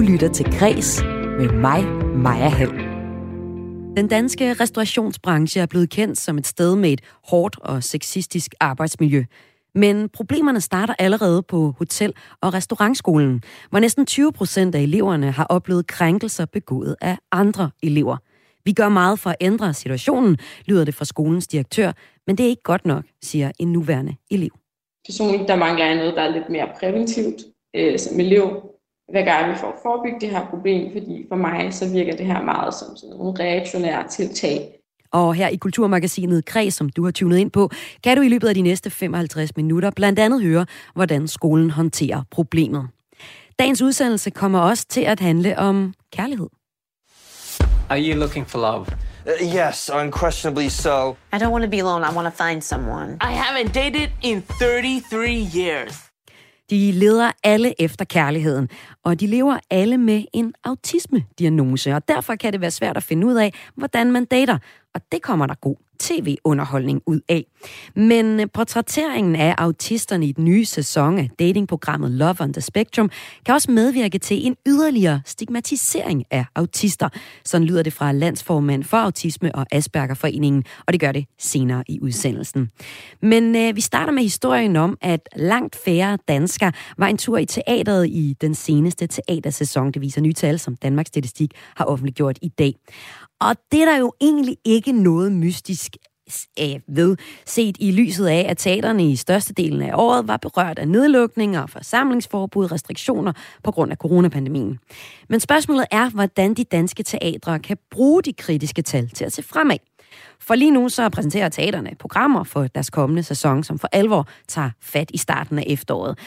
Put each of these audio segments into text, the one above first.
Du lytter til Græs med mig, Maja Hall. Den danske restaurationsbranche er blevet kendt som et sted med et hårdt og sexistisk arbejdsmiljø. Men problemerne starter allerede på hotel- og restaurantskolen, hvor næsten 20 procent af eleverne har oplevet krænkelser begået af andre elever. Vi gør meget for at ændre situationen, lyder det fra skolens direktør, men det er ikke godt nok, siger en nuværende elev. Personligt der mangler jeg noget, der er lidt mere præventivt øh, som elev. Hvad gør vi for at forebygge det her problem? Fordi for mig så virker det her meget som sådan nogle reaktionære tiltag. Og her i Kulturmagasinet Kreds, som du har tunet ind på, kan du i løbet af de næste 55 minutter blandt andet høre, hvordan skolen håndterer problemet. Dagens udsendelse kommer også til at handle om kærlighed. Are you looking for love? Uh, yes, unquestionably so. I don't want to be alone. I want to find someone. I haven't dated in 33 years. De leder alle efter kærligheden, og de lever alle med en autisme-diagnose, og derfor kan det være svært at finde ud af, hvordan man dater, og det kommer der god tv-underholdning ud af. Men portrætteringen af autisterne i den nye sæson af datingprogrammet Love on the Spectrum kan også medvirke til en yderligere stigmatisering af autister. Sådan lyder det fra landsformand for Autisme og Aspergerforeningen, og det gør det senere i udsendelsen. Men øh, vi starter med historien om, at langt færre danskere var en tur i teateret i den seneste teatersæson. Det viser nye tal, som Danmarks Statistik har offentliggjort i dag. Og det er der jo egentlig ikke noget mystisk ved, set i lyset af, at teaterne i størstedelen af året var berørt af nedlukninger, forsamlingsforbud, restriktioner på grund af coronapandemien. Men spørgsmålet er, hvordan de danske teatre kan bruge de kritiske tal til at se fremad. For lige nu så præsenterer teaterne programmer for deres kommende sæson, som for alvor tager fat i starten af efteråret.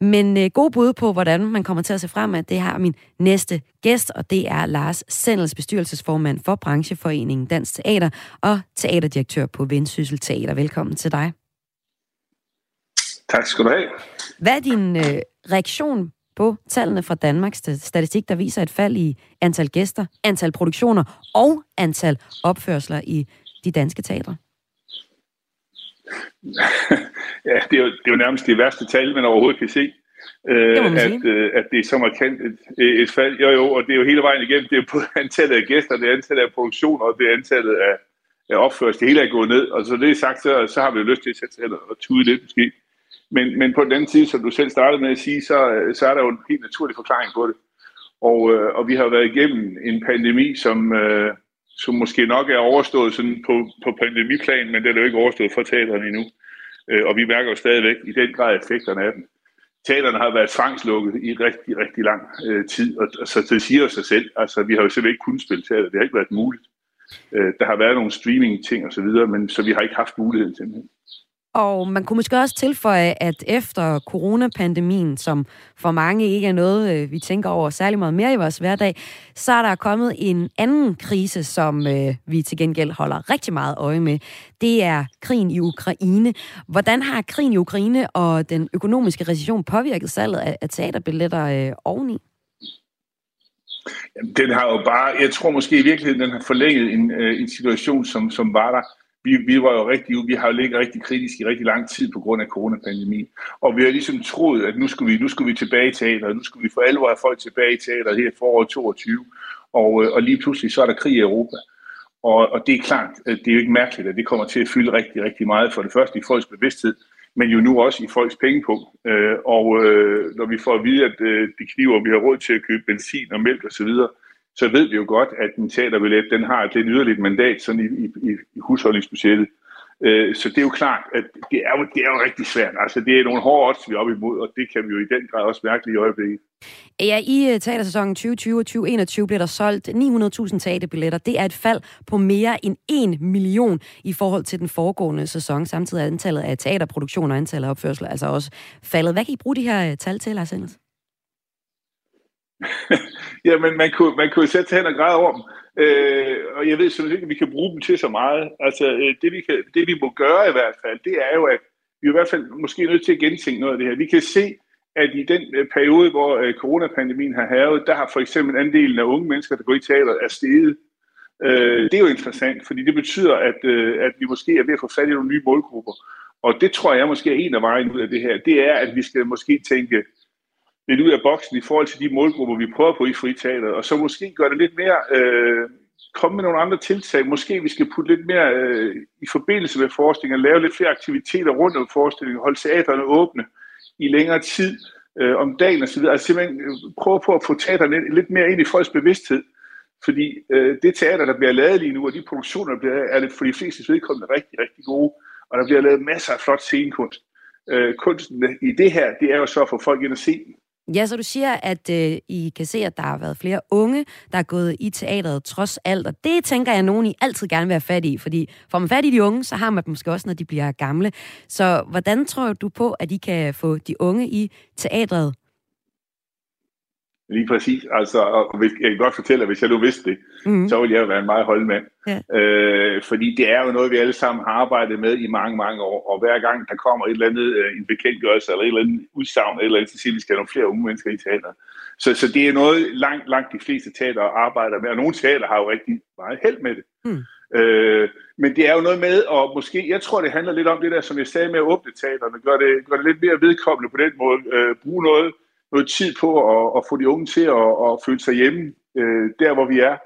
Men øh, god bud på, hvordan man kommer til at se frem, at det har min næste gæst, og det er Lars Sendels, bestyrelsesformand for Brancheforeningen Dansk Teater og teaterdirektør på Vendsyssel Teater. Velkommen til dig. Tak skal du have. Hvad er din øh, reaktion på tallene fra Danmarks Statistik, der viser et fald i antal gæster, antal produktioner og antal opførsler i de danske teatre? Ja, det er, jo, det er jo nærmest det værste tal, man overhovedet kan se. Øh, at, øh, at det er så markant et, et fald. Jo, jo, og det er jo hele vejen igennem. Det er både antallet af gæster, det er antallet af produktioner, og det er antallet af, af opførsel. Det hele er gået ned. Og så det er sagt, så, så har vi jo lyst til at sætte sig og tude lidt måske. Men, men på den anden side, som du selv startede med at sige, så, så er der jo en helt naturlig forklaring på det. Og, øh, og vi har været igennem en pandemi, som, øh, som måske nok er overstået sådan på, på pandemiplan, men det er jo ikke overstået for teaterne endnu. Øh, og vi mærker jo stadigvæk i den grad effekterne af den. Teaterne har været tvangslukket i rigtig, rigtig lang øh, tid, og, og så det siger sig selv. Altså, vi har jo simpelthen ikke kunnet spille teater. Det har ikke været muligt. Øh, der har været nogle streaming-ting og så videre, men så vi har ikke haft muligheden simpelthen. Og man kunne måske også tilføje, at efter coronapandemien, som for mange ikke er noget, øh, vi tænker over særlig meget mere i vores hverdag, så er der kommet en anden krise, som øh, vi til gengæld holder rigtig meget øje med. Det er krigen i Ukraine. Hvordan har krigen i Ukraine og den økonomiske recession påvirket salget af teaterbilletter øh, oveni? Den har jo bare, jeg tror måske i virkeligheden, den har forlænget en, øh, en situation, som, som var der vi, vi var jo rigtig, vi har jo ligget rigtig kritisk i rigtig lang tid på grund af coronapandemien. Og vi har ligesom troet, at nu skulle vi, nu skulle vi tilbage i teateret, nu skulle vi for alvor have folk tilbage i teateret her foråret 22. Og, øh, og lige pludselig så er der krig i Europa. Og, og det er klart, at det er jo ikke mærkeligt, at det kommer til at fylde rigtig, rigtig meget. For det første i folks bevidsthed, men jo nu også i folks pengepunkt. Øh, og øh, når vi får at vide, at øh, de kniver, vi har råd til at købe benzin og mælk osv., så ved vi jo godt, at en teaterbillet, den har et lidt yderligt mandat sådan i, i, i husholdningsbudgettet. Øh, så det er jo klart, at det er jo, det er jo rigtig svært. Altså, det er nogle hårde odds, vi er oppe imod, og det kan vi jo i den grad også mærke i øjeblikket. Ja, i øh, teatersæsonen 2020 og 2021 blev der solgt 900.000 teaterbilletter. Det er et fald på mere end 1 million i forhold til den foregående sæson. Samtidig er antallet af teaterproduktioner og antallet af opførsler altså også faldet. Hvad kan I bruge de her øh, tal til, Lars Endels? Jamen, man kunne, man kunne sætte sig hen og græde over dem. Øh, og jeg ved simpelthen ikke, at vi kan bruge dem til så meget. Altså, øh, det vi, kan, det vi må gøre i hvert fald, det er jo, at vi er i hvert fald måske nødt til at gentænke noget af det her. Vi kan se, at i den øh, periode, hvor øh, coronapandemien har havet, der har for eksempel andelen af unge mennesker, der går i teater, er steget. Øh, det er jo interessant, fordi det betyder, at, at vi måske er ved at få fat i nogle nye målgrupper. Og det tror jeg måske er en af vejen ud af det her. Det er, at vi skal måske tænke lidt ud af boksen i forhold til de målgrupper, vi prøver på i friteateret, og så måske gøre det lidt mere, øh, komme med nogle andre tiltag. Måske vi skal putte lidt mere øh, i forbindelse med forestillingen, lave lidt flere aktiviteter rundt om forestillingen, holde teaterne åbne i længere tid øh, om dagen osv. Altså simpelthen øh, prøve på at få teaterne lidt, lidt mere ind i folks bevidsthed. Fordi øh, det teater, der bliver lavet lige nu, og de produktioner, der bliver er det for de fleste vedkommende rigtig, rigtig gode. Og der bliver lavet masser af flot scenekunst. Øh, kunsten i det her, det er jo så at få folk ind og se den. Ja, så du siger, at øh, I kan se, at der har været flere unge, der er gået i teateret trods alt, og det tænker jeg, at nogen I altid gerne vil have fat i, fordi får man fat i de unge, så har man dem måske også, når de bliver gamle. Så hvordan tror du på, at I kan få de unge i teatret Lige præcis. Altså, og jeg kan godt fortælle, at hvis jeg nu vidste det, mm. så ville jeg jo være en meget holdmand. Ja. Øh, fordi det er jo noget, vi alle sammen har arbejdet med i mange, mange år. Og hver gang der kommer et eller andet, øh, en bekendtgørelse eller et eller andet udsagn, eller andet, så siger vi, skal have nogle flere unge mennesker i teater. Så, så det er noget, langt, langt de fleste teater arbejder med. Og nogle teater har jo rigtig meget held med det. Mm. Øh, men det er jo noget med, og måske, jeg tror, det handler lidt om det der, som jeg sagde med at åbne teaterne, gør det, gør det lidt mere vedkommende på den måde, øh, bruge noget, noget tid på at, at få de unge til at, at føle sig hjemme øh, der, hvor vi er.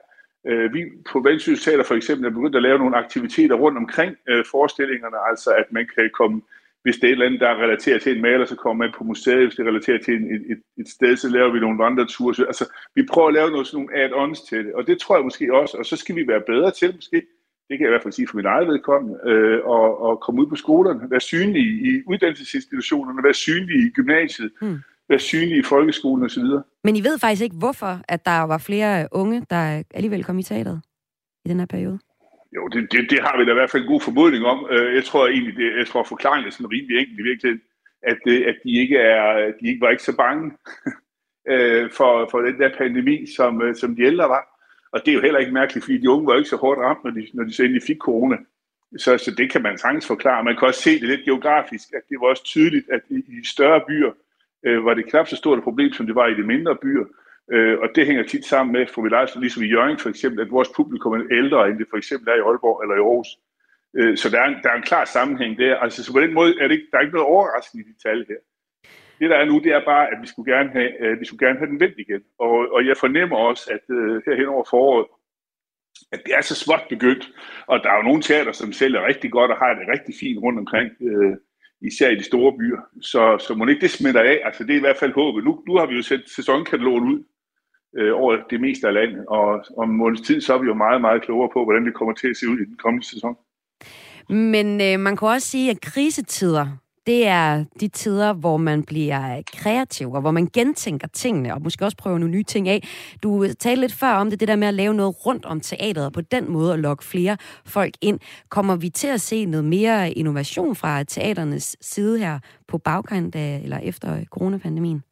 Øh, vi på Vendsyssel Teater for eksempel er begyndt at lave nogle aktiviteter rundt omkring øh, forestillingerne, altså at man kan komme, hvis det er et eller andet, der er relateret til en maler, så kommer man på museet, hvis det er relateret til en, et, et sted, så laver vi nogle vandreture. Altså, vi prøver at lave noget, sådan nogle add-ons til det, og det tror jeg måske også, og så skal vi være bedre til måske, det kan jeg i hvert fald sige for min eget vedkommende, øh, og, og komme ud på skolerne, være synlige i uddannelsesinstitutionerne, være synlige i gymnasiet, mm være synlige i folkeskolen osv. Men I ved faktisk ikke, hvorfor at der var flere unge, der alligevel kom i teateret i den her periode? Jo, det, det, det har vi da i hvert fald en god formodning om. Øh, jeg tror egentlig, det, jeg tror forklaringen er sådan rimelig enkelt i virkeligheden, at, øh, at de ikke er, de ikke var ikke så bange øh, for, for den der pandemi, som, som de ældre var. Og det er jo heller ikke mærkeligt, fordi de unge var ikke så hårdt ramt, når de, når de så endelig fik corona. Så, så det kan man sagtens forklare. Man kan også se det lidt geografisk, at det var også tydeligt, at i, i større byer, øh, var det knap så stort et problem, som det var i de mindre byer. Øh, og det hænger tit sammen med, for vi leger, ligesom i Jørgen for eksempel, at vores publikum er ældre, end det for eksempel er i Aalborg eller i Aarhus. Øh, så der er, en, der er en klar sammenhæng der. Altså, så på den måde er det ikke, der er ikke noget overraskende i de tal her. Det der er nu, det er bare, at vi skulle gerne have, øh, vi skulle gerne have den vendt igen. Og, og jeg fornemmer også, at øh, her hen over foråret, at det er så småt begyndt. Og der er jo nogle teater, som sælger rigtig godt og har det rigtig fint rundt omkring. Øh, især i de store byer. Så, så må ikke det smitter af. Altså det er i hvert fald håbet. Nu, nu har vi jo sendt sæsonkatalogen ud øh, over det meste af landet, og om en måneds tid, så er vi jo meget, meget klogere på, hvordan det kommer til at se ud i den kommende sæson. Men øh, man kan også sige, at krisetider, det er de tider, hvor man bliver kreativ, og hvor man gentænker tingene, og måske også prøver nogle nye ting af. Du talte lidt før om det, det der med at lave noget rundt om teateret, og på den måde at lokke flere folk ind. Kommer vi til at se noget mere innovation fra teaternes side her på bagkant af, eller efter coronapandemien?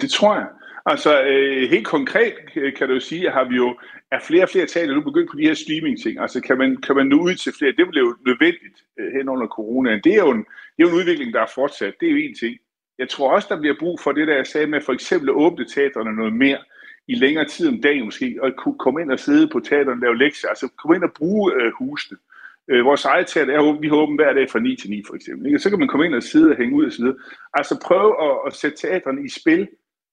Det tror jeg. Altså øh, helt konkret kan du jo sige, at har vi jo er flere og flere taler nu begyndt på de her streaming-ting. Altså kan man, kan man nå ud til flere? Det blev jo nødvendigt øh, hen under coronaen. Det er, jo en, det er jo en udvikling, der er fortsat. Det er jo en ting. Jeg tror også, der bliver brug for det, der jeg sagde med for eksempel at åbne teaterne noget mere i længere tid om dagen måske, og kunne komme ind og sidde på teaterne og lave lektier. Altså komme ind og bruge øh, husene. Øh, vores eget teater er, vi har åbent hver dag fra 9 til 9 for eksempel. Ikke? Så kan man komme ind og sidde og hænge ud og så videre. Altså prøve at, at sætte teaterne i spil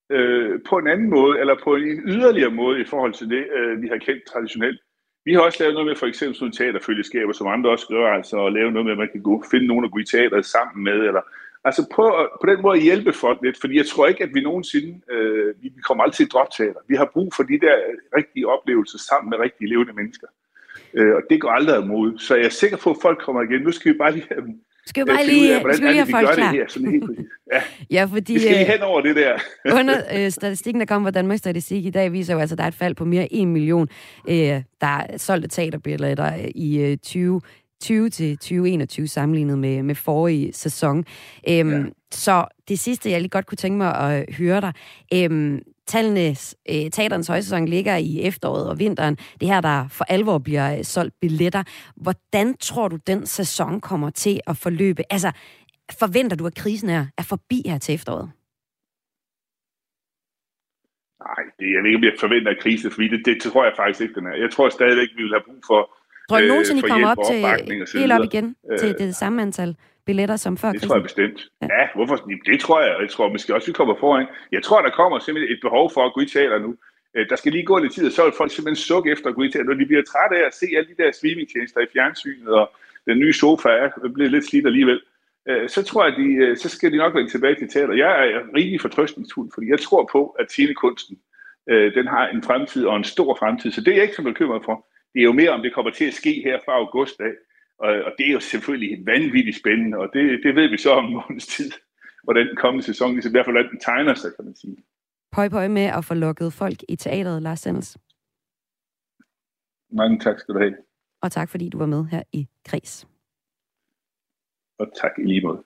øh, på en anden måde, eller på en yderligere måde i forhold til det, øh, vi har kendt traditionelt. Vi har også lavet noget med for eksempel sådan teaterfølgeskaber, som andre også gør, altså at lave noget med, at man kan gå, finde nogen at gå i teateret sammen med, eller altså på, på den måde at hjælpe folk lidt, fordi jeg tror ikke, at vi nogensinde, øh, vi kommer altid til dropteater. Vi har brug for de der rigtige oplevelser sammen med rigtige levende mennesker. Øh, og det går aldrig imod. Så jeg er sikker på, at folk kommer igen. Nu skal vi bare lige have dem skal vi bare lige, af, skal vi lige have folk klar? Det her, sådan helt ja. ja, fordi... Vi skal lige øh, hen over det der. under øh, statistikken, der kommer fra Danmarks Statistik i dag, viser jo altså, at der er et fald på mere end 1 million, øh, der er solgte teaterbilletter i øh, 20 20 til 2021 sammenlignet med, med forrige sæson. Øhm, ja. Så det sidste, jeg lige godt kunne tænke mig at høre dig. Øhm, tallenes, øh, teaterens højsæson ligger i efteråret og vinteren. Det her, der for alvor bliver øh, solgt billetter. Hvordan tror du, den sæson kommer til at forløbe? Altså, forventer du, at krisen er, er forbi her til efteråret? Nej, det, jeg ved ikke, om jeg forventer at krise, fordi det, det, det tror jeg faktisk ikke, den er. Jeg tror stadigvæk, vi vil have brug for Tror du øh, nogensinde, I kommer op til helt op igen øh, til det samme antal billetter som før Det tror jeg bestemt. Ja, ja hvorfor? Det tror jeg. Jeg tror måske også, vi kommer foran. Jeg tror, der kommer simpelthen et behov for at gå i teater nu. Øh, der skal lige gå lidt tid, og så vil folk simpelthen sukke efter at gå i teater. Når de bliver trætte af at se alle de der streamingtjenester i fjernsynet, og den nye sofa er blevet lidt slidt alligevel, øh, så tror jeg, de, øh, så skal de nok vende tilbage til teater. Jeg er rigtig fortrøstningsfuld, fordi jeg tror på, at scenekunsten den har en fremtid og en stor fremtid. Så det er jeg ikke så bekymret for. Det er jo mere, om det kommer til at ske her fra august af. Og, og det er jo selvfølgelig vanvittigt spændende, og det, det ved vi så om en måneds tid, hvordan den kommende sæson, ligesom i hvert fald den tegner sig, kan man sige. Pøj pøj med at få lukket folk i teateret, Lars Sandels. Mange tak skal du have. Og tak fordi du var med her i Kris. Og tak i lige måde.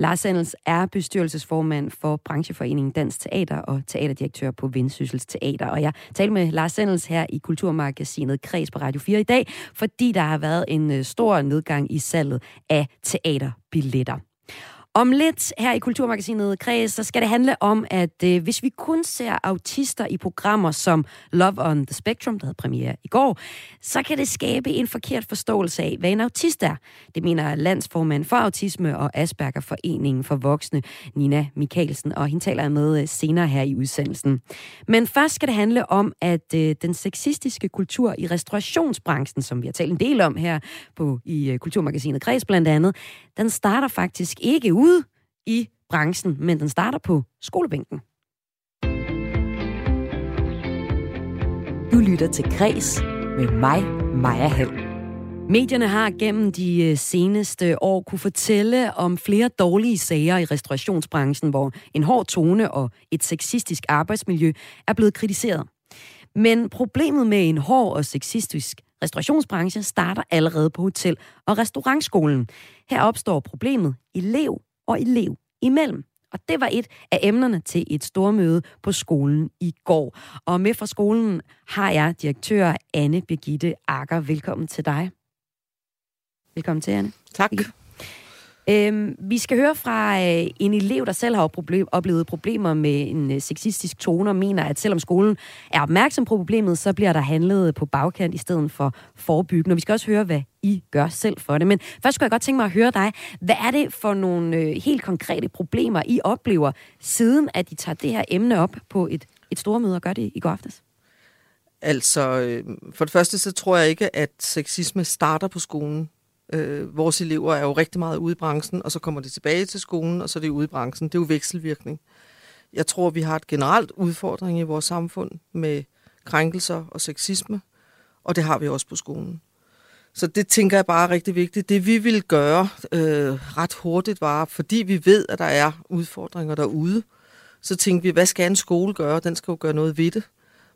Lars Sandels er bestyrelsesformand for brancheforeningen Dansk Teater og teaterdirektør på Vendsyssels Teater. Og jeg talte med Lars Sandels her i Kulturmagasinet Kreds på Radio 4 i dag, fordi der har været en øh, stor nedgang i salget af teaterbilletter. Om lidt her i Kulturmagasinet Kreds, så skal det handle om, at øh, hvis vi kun ser autister i programmer som Love on the Spectrum, der havde premiere i går, så kan det skabe en forkert forståelse af, hvad en autist er. Det mener landsformand for autisme og Asperger Foreningen for Voksne, Nina Mikkelsen, og hende taler jeg med øh, senere her i udsendelsen. Men først skal det handle om, at øh, den sexistiske kultur i restaurationsbranchen, som vi har talt en del om her på i øh, Kulturmagasinet Kreds blandt andet, den starter faktisk ikke ude i branchen, men den starter på skolebænken. Du lytter til Græs med mig, Maja Hall. Medierne har gennem de øh, seneste år kunne fortælle om flere dårlige sager i restaurationsbranchen, hvor en hård tone og et sexistisk arbejdsmiljø er blevet kritiseret. Men problemet med en hård og sexistisk restaurationsbranche starter allerede på hotel- og restaurantskolen. Her opstår problemet elev og elev imellem. Og det var et af emnerne til et stormøde på skolen i går. Og med fra skolen har jeg direktør Anne Birgitte Akker. Velkommen til dig. Velkommen til, Anne. Tak. Øhm, vi skal høre fra øh, en elev, der selv har problem, oplevet problemer med en øh, sexistisk tone, og mener, at selvom skolen er opmærksom på problemet, så bliver der handlet på bagkant i stedet for forebyggende. Og vi skal også høre, hvad I gør selv for det. Men først skulle jeg godt tænke mig at høre dig. Hvad er det for nogle øh, helt konkrete problemer, I oplever, siden at I tager det her emne op på et, et stormøde og gør det i går aftes? Altså, øh, for det første, så tror jeg ikke, at sexisme starter på skolen. Øh, vores elever er jo rigtig meget ude i branchen, og så kommer det tilbage til skolen, og så er det ude i branchen. Det er jo vekselvirkning. Jeg tror, vi har et generelt udfordring i vores samfund med krænkelser og sexisme, og det har vi også på skolen. Så det tænker jeg bare er rigtig vigtigt. Det vi vil gøre øh, ret hurtigt var, fordi vi ved, at der er udfordringer derude, så tænkte vi, hvad skal en skole gøre? Den skal jo gøre noget ved det.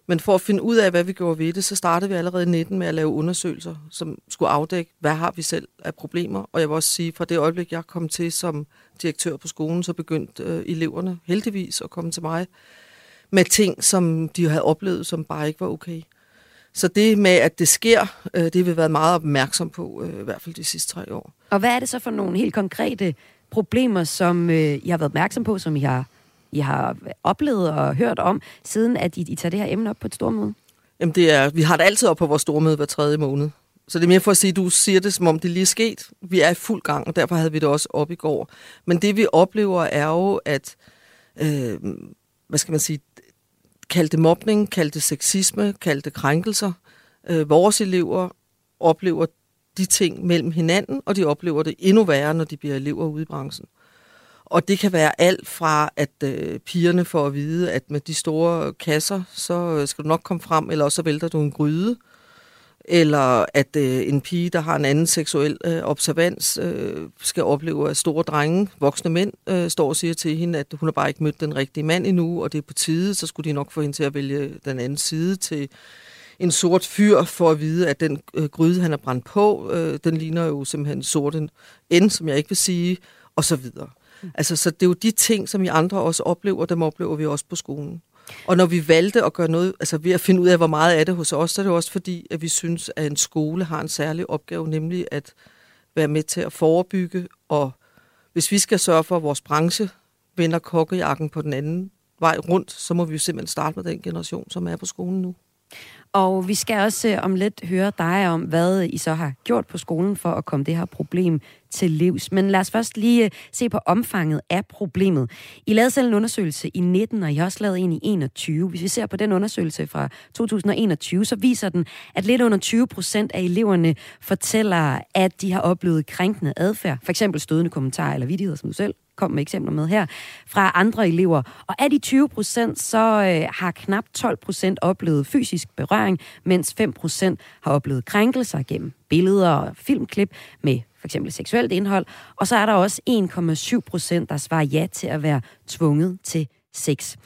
Men for at finde ud af, hvad vi gjorde ved det, så startede vi allerede i 19 med at lave undersøgelser, som skulle afdække, hvad har vi selv af problemer. Og jeg vil også sige, fra det øjeblik, jeg kom til som direktør på skolen, så begyndte øh, eleverne heldigvis at komme til mig med ting, som de havde oplevet, som bare ikke var okay. Så det med, at det sker, øh, det har vi været meget opmærksom på, øh, i hvert fald de sidste tre år. Og hvad er det så for nogle helt konkrete problemer, som øh, I har været opmærksom på, som I har i har oplevet og hørt om, siden at I, I tager det her emne op på et stormøde? Jamen det er, vi har det altid op på vores stormøde hver tredje måned. Så det er mere for at sige, at du siger det, som om det lige er sket. Vi er i fuld gang, og derfor havde vi det også op i går. Men det vi oplever er jo, at, øh, hvad skal man sige, kalde det mobning, kalde det sexisme, kalde det krænkelser. Øh, vores elever oplever de ting mellem hinanden, og de oplever det endnu værre, når de bliver elever ude i branchen. Og det kan være alt fra, at øh, pigerne får at vide, at med de store kasser, så øh, skal du nok komme frem, eller også så vælter du en gryde. Eller at øh, en pige, der har en anden seksuel øh, observans, øh, skal opleve, at store drenge, voksne mænd, øh, står og siger til hende, at hun har bare ikke mødt den rigtige mand endnu, og det er på tide, så skulle de nok få hende til at vælge den anden side til en sort fyr for at vide, at den øh, gryde, han har brændt på, øh, den ligner jo simpelthen sorten end, som jeg ikke vil sige, og så videre. Altså, så det er jo de ting, som I andre også oplever, dem oplever vi også på skolen. Og når vi valgte at gøre noget, altså ved at finde ud af, hvor meget er det hos os, så er det også fordi, at vi synes, at en skole har en særlig opgave, nemlig at være med til at forebygge, og hvis vi skal sørge for, at vores branche vender kokkejakken på den anden vej rundt, så må vi jo simpelthen starte med den generation, som er på skolen nu. Og vi skal også øh, om lidt høre dig om, hvad I så har gjort på skolen for at komme det her problem til livs. Men lad os først lige øh, se på omfanget af problemet. I lavede selv en undersøgelse i 19, og I har også lavet en i 21. Hvis vi ser på den undersøgelse fra 2021, så viser den, at lidt under 20 procent af eleverne fortæller, at de har oplevet krænkende adfærd. For eksempel stødende kommentarer eller vidigheder, som du selv kom med eksempler med her, fra andre elever. Og af de 20 procent, så øh, har knap 12 procent oplevet fysisk berøring, mens 5 procent har oplevet krænkelser gennem billeder og filmklip med for eksempel seksuelt indhold. Og så er der også 1,7 procent, der svarer ja til at være tvunget til sex.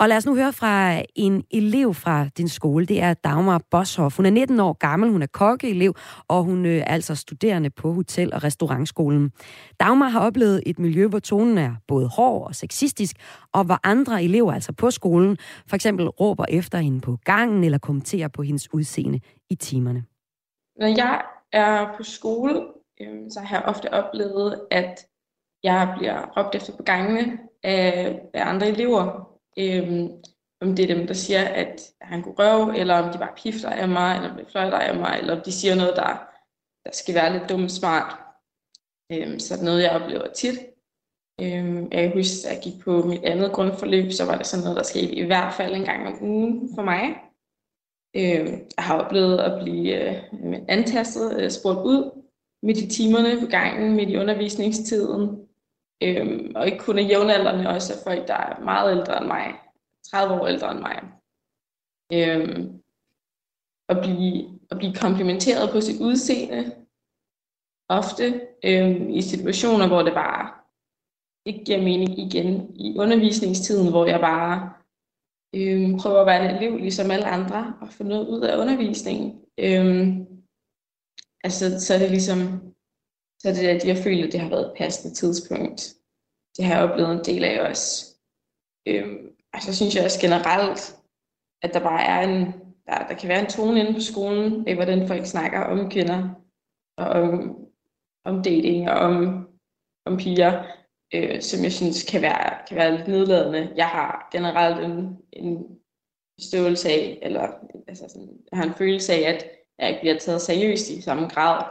Og lad os nu høre fra en elev fra din skole. Det er Dagmar Boshoff. Hun er 19 år gammel, hun er kokkeelev, og hun er altså studerende på hotel- og restaurantskolen. Dagmar har oplevet et miljø, hvor tonen er både hård og sexistisk, og hvor andre elever, altså på skolen, for eksempel råber efter hende på gangen eller kommenterer på hendes udseende i timerne. Når jeg er på skole, øh, så har jeg ofte oplevet, at jeg bliver råbt efter på gangene af, af andre elever, Øh, om det er dem, der siger, at han kunne røve, eller om de bare pifter af mig, eller bliver fløjter af mig, eller om de siger noget, der, der skal være lidt dumt smart. Øhm, så er det noget, jeg oplever tit. Øhm, jeg kan huske, at jeg gik på mit andet grundforløb, så var det sådan noget, der skete i hvert fald en gang om ugen for mig. Øhm, jeg har oplevet at blive øh, antastet, øh, spurgt ud midt i timerne på gangen, midt i undervisningstiden. Øhm, og ikke kun af jævnaldrende, også af folk, der er meget ældre end mig. 30 år ældre end mig. Øhm, at, blive, at blive komplimenteret på sit udseende. Ofte øhm, i situationer, hvor det bare ikke giver mening igen i undervisningstiden, hvor jeg bare øhm, prøver at være en elev ligesom alle andre og få noget ud af undervisningen. Øhm, altså, så er det ligesom så det at jeg føler, at det har været et passende tidspunkt. Det har jeg oplevet en del af også. Øhm, og så synes jeg også generelt, at der bare er en, der, der kan være en tone inde på skolen, af hvordan folk snakker om kvinder, og om, om dating, og om, om piger, øh, som jeg synes kan være, kan være lidt nedladende. Jeg har generelt en, en forståelse af, eller altså sådan, jeg har en følelse af, at jeg ikke bliver taget seriøst i samme grad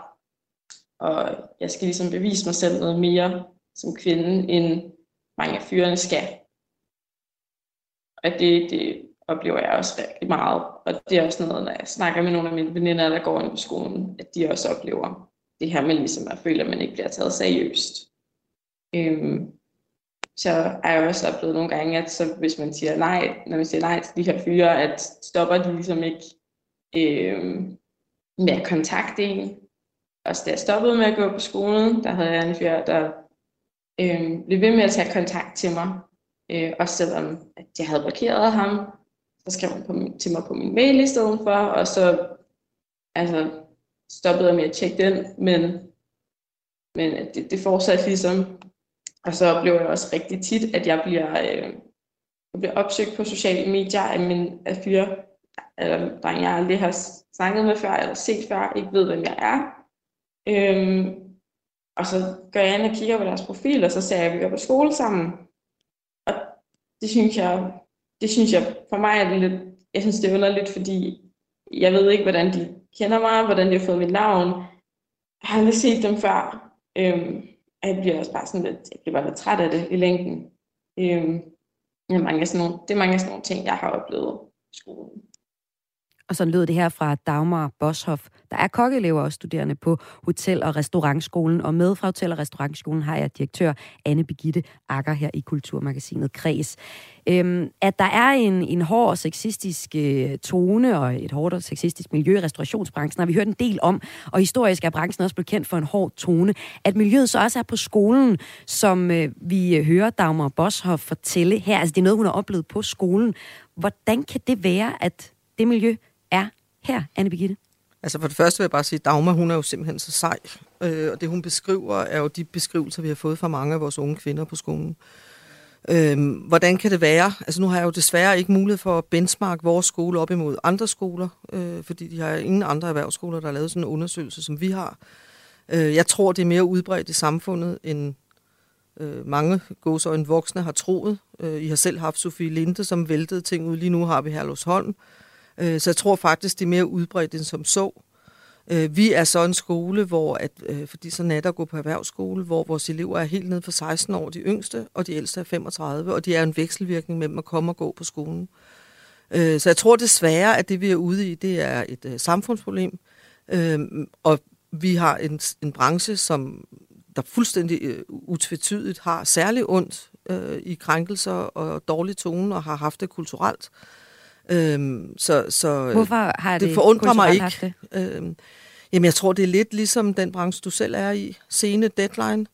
og jeg skal ligesom bevise mig selv noget mere som kvinde, end mange af fyrene skal. Og det, det oplever jeg også rigtig meget. Og det er også noget, når jeg snakker med nogle af mine veninder, der går ind på skolen, at de også oplever det her med ligesom at føle, at man ikke bliver taget seriøst. Øhm, så har jeg også oplevet nogle gange, at så hvis man siger nej, når man siger nej til de her fyre, at stopper de ligesom ikke øhm, med at kontakte en, også da jeg stoppede med at gå på skolen, der havde jeg en fyr, der øh, blev ved med at tage kontakt til mig. Øh, også selvom at jeg havde blokeret ham, så skrev han på, til mig på min mail i stedet for, og så altså, stoppede jeg med at tjekke den, men, men det, det fortsatte ligesom. Og så oplever jeg også rigtig tit, at jeg bliver, øh, jeg bliver opsøgt på sociale medier af, min, af fyre, eller drenge, jeg aldrig har snakket med før, eller set før, ikke ved, hvem jeg er. Øhm, og så går jeg ind og kigger på deres profil, og så ser jeg, at vi går på skole sammen. Og det synes jeg, det synes jeg, for mig er det lidt, jeg synes det er underligt, fordi jeg ved ikke, hvordan de kender mig, hvordan de har fået mit navn. Jeg har aldrig set dem før. Øhm, og jeg bliver også bare sådan lidt, jeg bliver bare lidt træt af det i længden. Øhm, det, er mange sådan nogle, det er mange sådan nogle ting, jeg har oplevet i skolen. Og sådan lød det her fra Dagmar Boshoff, der er kokkeelever og studerende på Hotel- og Restaurantskolen. Og med fra Hotel- og Restaurantskolen har jeg direktør Anne Begitte Akker her i Kulturmagasinet Kreds. Øhm, at der er en, en hård og sexistisk øh, tone og et hårdt og sexistisk miljø i restaurationsbranchen, har vi hørt en del om, og historisk er branchen også blevet kendt for en hård tone. At miljøet så også er på skolen, som øh, vi øh, hører Dagmar Boshoff fortælle her, altså det er noget, hun har oplevet på skolen. Hvordan kan det være, at det miljø er her, Anne Birgitte? Altså for det første vil jeg bare sige, at Dagmar, hun er jo simpelthen så sej. Øh, og det, hun beskriver, er jo de beskrivelser, vi har fået fra mange af vores unge kvinder på skolen. Øh, hvordan kan det være? Altså nu har jeg jo desværre ikke mulighed for at benchmark vores skole op imod andre skoler, øh, fordi de har ingen andre erhvervsskoler, der har lavet sådan en undersøgelse, som vi har. Øh, jeg tror, det er mere udbredt i samfundet, end øh, mange gåsøjne voksne har troet. Øh, I har selv haft Sofie Linde, som væltede ting ud. Lige nu har vi Herlufsholm, Øh, Øh, så jeg tror faktisk, det er mere udbredt end som så. Øh, vi er så en skole, hvor, at, øh, fordi så natter går på erhvervsskole, hvor vores elever er helt ned for 16 år, de yngste, og de ældste er 35, og de er en vekselvirkning mellem at komme og gå på skolen. Øh, så jeg tror desværre, at det vi er ude i, det er et øh, samfundsproblem, øh, og vi har en, en branche, som der fuldstændig øh, utvetydigt har særlig ondt øh, i krænkelser og dårlig tone, og har haft det kulturelt. Øhm, så, så Hvorfor har det, det forundrer mig ikke. haft det? Øhm, jamen, jeg tror, det er lidt ligesom den branche, du selv er i. Scene, deadline,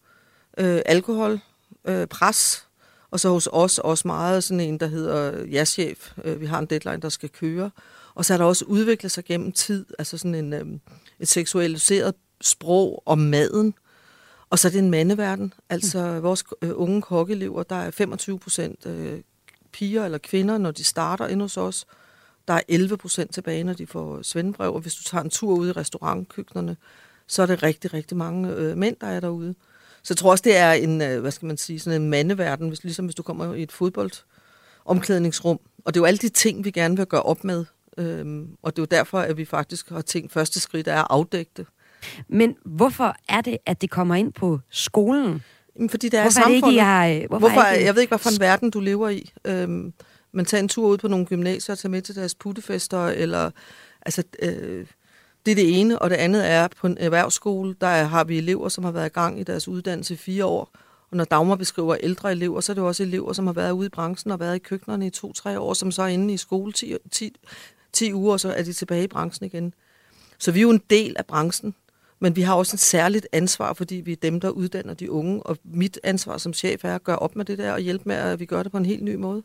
øh, alkohol, øh, pres, og så hos os også meget sådan en, der hedder ja-chef. Øh, vi har en deadline, der skal køre. Og så er der også udviklet sig gennem tid, altså sådan en, øh, et seksualiseret sprog om maden. Og så er det en mandeverden. Altså mm. vores øh, unge kokkeelever, der er 25 procent øh, piger eller kvinder, når de starter ind hos os. Der er 11 procent tilbage, når de får svendebrev. Og hvis du tager en tur ud i restaurantkøkkenerne, så er det rigtig, rigtig mange øh, mænd, der er derude. Så jeg tror også, det er en, øh, hvad skal man sige, sådan en mandeverden, hvis, ligesom hvis du kommer i et fodboldomklædningsrum. Og det er jo alle de ting, vi gerne vil gøre op med. Øhm, og det er jo derfor, at vi faktisk har tænkt, første skridt er at afdække det. Men hvorfor er det, at det kommer ind på skolen? Jamen, fordi det er hvorfor er det ikke, har, hvorfor, hvorfor er det, jeg ved ikke, hvad for en verden du lever i. Øhm, man tager en tur ud på nogle gymnasier og tager med til deres puttefester, eller altså, øh, det er det ene, og det andet er på en erhvervsskole, der har vi elever, som har været i gang i deres uddannelse i fire år, og når Dagmar beskriver ældre elever, så er det også elever, som har været ude i branchen og været i køkkenerne i to-tre år, som så er inde i skole 10, 10, 10 uger, og så er de tilbage i branchen igen. Så vi er jo en del af branchen, men vi har også et særligt ansvar, fordi vi er dem, der uddanner de unge, og mit ansvar som chef er at gøre op med det der og hjælpe med, at vi gør det på en helt ny måde.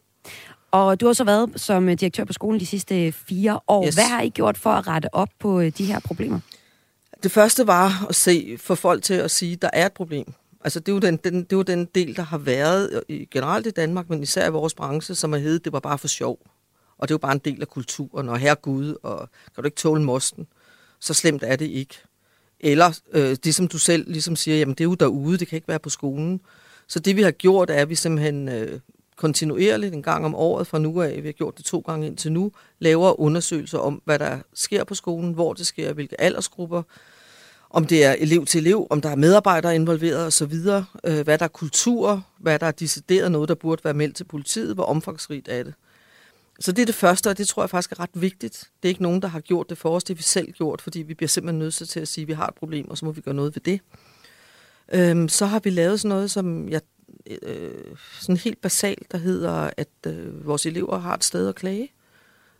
Og du har så været som direktør på skolen de sidste fire år. Yes. Hvad har I gjort for at rette op på øh, de her problemer? Det første var at se, for folk til at sige, at der er et problem. Altså, det er, jo den, den, det er jo den del, der har været i, generelt i Danmark, men især i vores branche, som er heddet, det var bare for sjov. Og det er jo bare en del af kulturen, og her Gud, og kan du ikke tåle mosten? Så slemt er det ikke. Eller øh, det, som du selv ligesom siger, jamen det er jo derude, det kan ikke være på skolen. Så det, vi har gjort, er, at vi simpelthen øh, kontinuerligt en gang om året fra nu af, vi har gjort det to gange indtil nu, laver undersøgelser om, hvad der sker på skolen, hvor det sker, hvilke aldersgrupper, om det er elev til elev, om der er medarbejdere involveret osv., øh, hvad der er kultur, hvad der er decideret noget, der burde være meldt til politiet, hvor omfangsrigt er det. Så det er det første, og det tror jeg faktisk er ret vigtigt. Det er ikke nogen, der har gjort det for os, det har vi selv gjort, fordi vi bliver simpelthen nødt til at sige, at vi har et problem, og så må vi gøre noget ved det. Øhm, så har vi lavet sådan noget, som jeg, øh, sådan helt basalt, der hedder, at øh, vores elever har et sted at klage.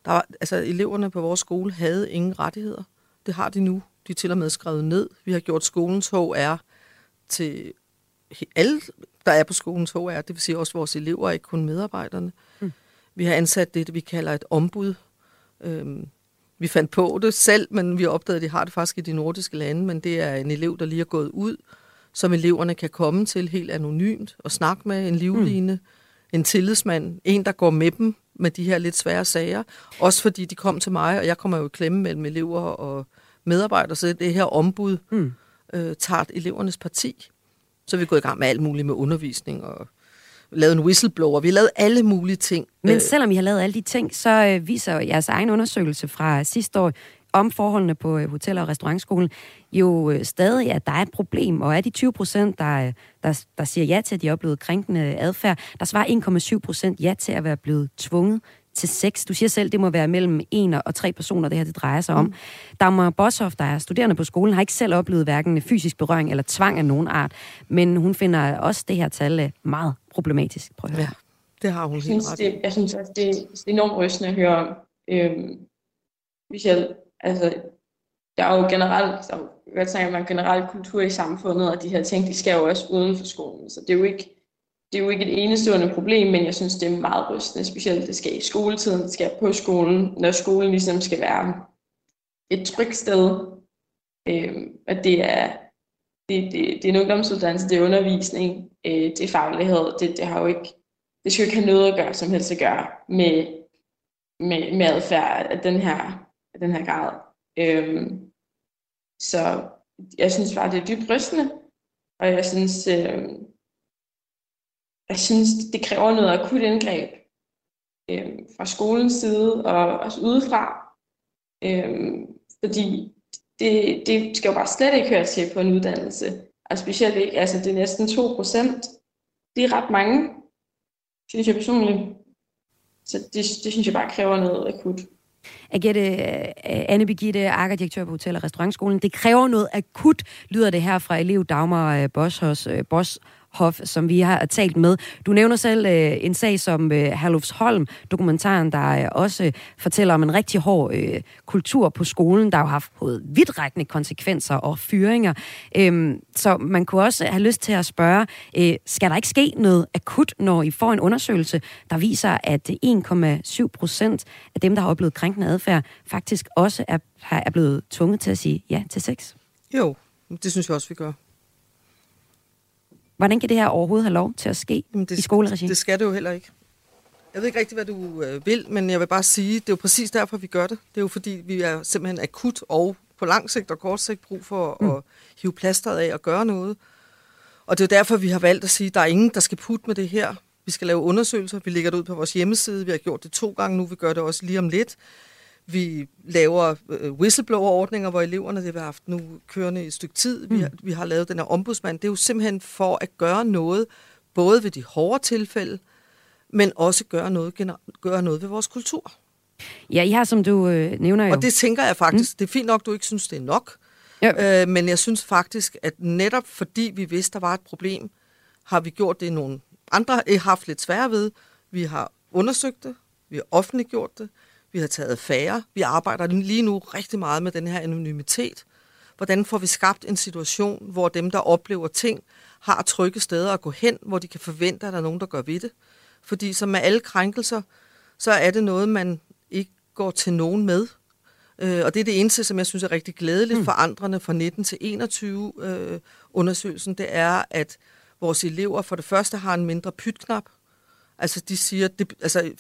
Der var, altså, eleverne på vores skole havde ingen rettigheder. Det har de nu. De er til og med skrevet ned. Vi har gjort skolens HR til alle, der er på skolens HR, det vil sige også vores elever, ikke kun medarbejderne. Øh, vi har ansat det, vi kalder et ombud. Øhm, vi fandt på det selv, men vi opdagede, at de har det faktisk i de nordiske lande, men det er en elev, der lige er gået ud, som eleverne kan komme til helt anonymt og snakke med en livline, mm. en tillidsmand, en, der går med dem med de her lidt svære sager. Også fordi de kom til mig, og jeg kommer jo i klemme mellem elever og medarbejdere, så det her ombud mm. øh, tager elevernes parti. Så er vi gået i gang med alt muligt med undervisning og lavet en whistleblower. Vi har lavet alle mulige ting. Men øh. selvom I har lavet alle de ting, så øh, viser jeres egen undersøgelse fra sidste år om forholdene på øh, hotel- og restaurantskolen jo stadig, at der er et problem. Og af de 20 procent, der, der, der siger ja til, at de har oplevet krænkende adfærd, der svarer 1,7 procent ja til at være blevet tvunget til sex. Du siger selv, det må være mellem en og tre personer, det her det drejer sig om. Mm. Dagmar Boshoff, der er studerende på skolen, har ikke selv oplevet hverken fysisk berøring eller tvang af nogen art, men hun finder også det her tal meget problematisk. Prøv at høre. Ja, det har hun jeg synes, ret det, Jeg synes også, det, det er enormt rystende at høre om. Øhm, Michelle, altså, der er jo generelt, så, hvad tænker man, generelt kultur i samfundet, og de her ting, de skal jo også uden for skolen. Så det er jo ikke, det er jo ikke et enestående problem, men jeg synes, det er meget rystende, specielt det skal i skoletiden, det skal på skolen, når skolen ligesom skal være et trygt sted. Øhm, at det er, det, det, det er en ungdomsuddannelse, det er undervisning, øh, det er faglighed, det, det har jo ikke, det skal jo ikke have noget at gøre, som helst at gøre med, med, med adfærd af den her, af den her grad. Øhm, så jeg synes bare, det er dybt rystende, og jeg synes, øh, jeg synes, det kræver noget akut indgreb øh, fra skolens side og også udefra. Øh, fordi det, det skal jo bare slet ikke høre til på en uddannelse. Og specielt ikke, altså det er næsten 2 procent. Det er ret mange, synes jeg personligt. Så det, det synes jeg bare kræver noget akut. Agette, øh, Anne Birgitte, Akker, direktør på Hotel- og Restaurantskolen. Det kræver noget akut, lyder det her fra elev Dagmar øh, hos, øh, Bosch Hoff, som vi har talt med. Du nævner selv øh, en sag som øh, Herlufsholm, dokumentaren, der øh, også fortæller om en rigtig hård øh, kultur på skolen, der har haft fået vidtrækkende konsekvenser og fyringer. Øhm, så man kunne også have lyst til at spørge, øh, skal der ikke ske noget akut, når I får en undersøgelse, der viser, at 1,7 procent af dem, der har oplevet krænkende adfærd, faktisk også er, er blevet tvunget til at sige ja til sex? Jo, det synes jeg også, vi gør. Hvordan kan det her overhovedet have lov til at ske Jamen det, i skoleregi? Det skal det jo heller ikke. Jeg ved ikke rigtig, hvad du øh, vil, men jeg vil bare sige, det er jo præcis derfor, vi gør det. Det er jo fordi, vi er simpelthen akut og på lang sigt og kort sigt brug for mm. at hive plasteret af og gøre noget. Og det er derfor, vi har valgt at sige, at der er ingen, der skal putte med det her. Vi skal lave undersøgelser. Vi lægger det ud på vores hjemmeside. Vi har gjort det to gange nu. Vi gør det også lige om lidt. Vi laver øh, whistleblower-ordninger, hvor eleverne, det vi har haft nu kørende i et stykke tid, mm. vi, har, vi har lavet den her ombudsmand. Det er jo simpelthen for at gøre noget, både ved de hårde tilfælde, men også gøre noget, gøre noget ved vores kultur. Ja, I har, som du øh, nævner jo... Og det tænker jeg faktisk, mm. det er fint nok, du ikke synes, det er nok. Ja. Øh, men jeg synes faktisk, at netop fordi vi vidste, der var et problem, har vi gjort det nogle andre har haft lidt svære ved. Vi har undersøgt det, vi har offentliggjort det, vi har taget færre. Vi arbejder lige nu rigtig meget med den her anonymitet. Hvordan får vi skabt en situation, hvor dem, der oplever ting, har trygge steder at gå hen, hvor de kan forvente, at der er nogen, der gør ved det. Fordi som med alle krænkelser, så er det noget, man ikke går til nogen med. Øh, og det er det eneste, som jeg synes er rigtig glædeligt mm. for andrene fra 19 til 21 øh, undersøgelsen, det er, at vores elever for det første har en mindre pytknap. Altså de siger, det, altså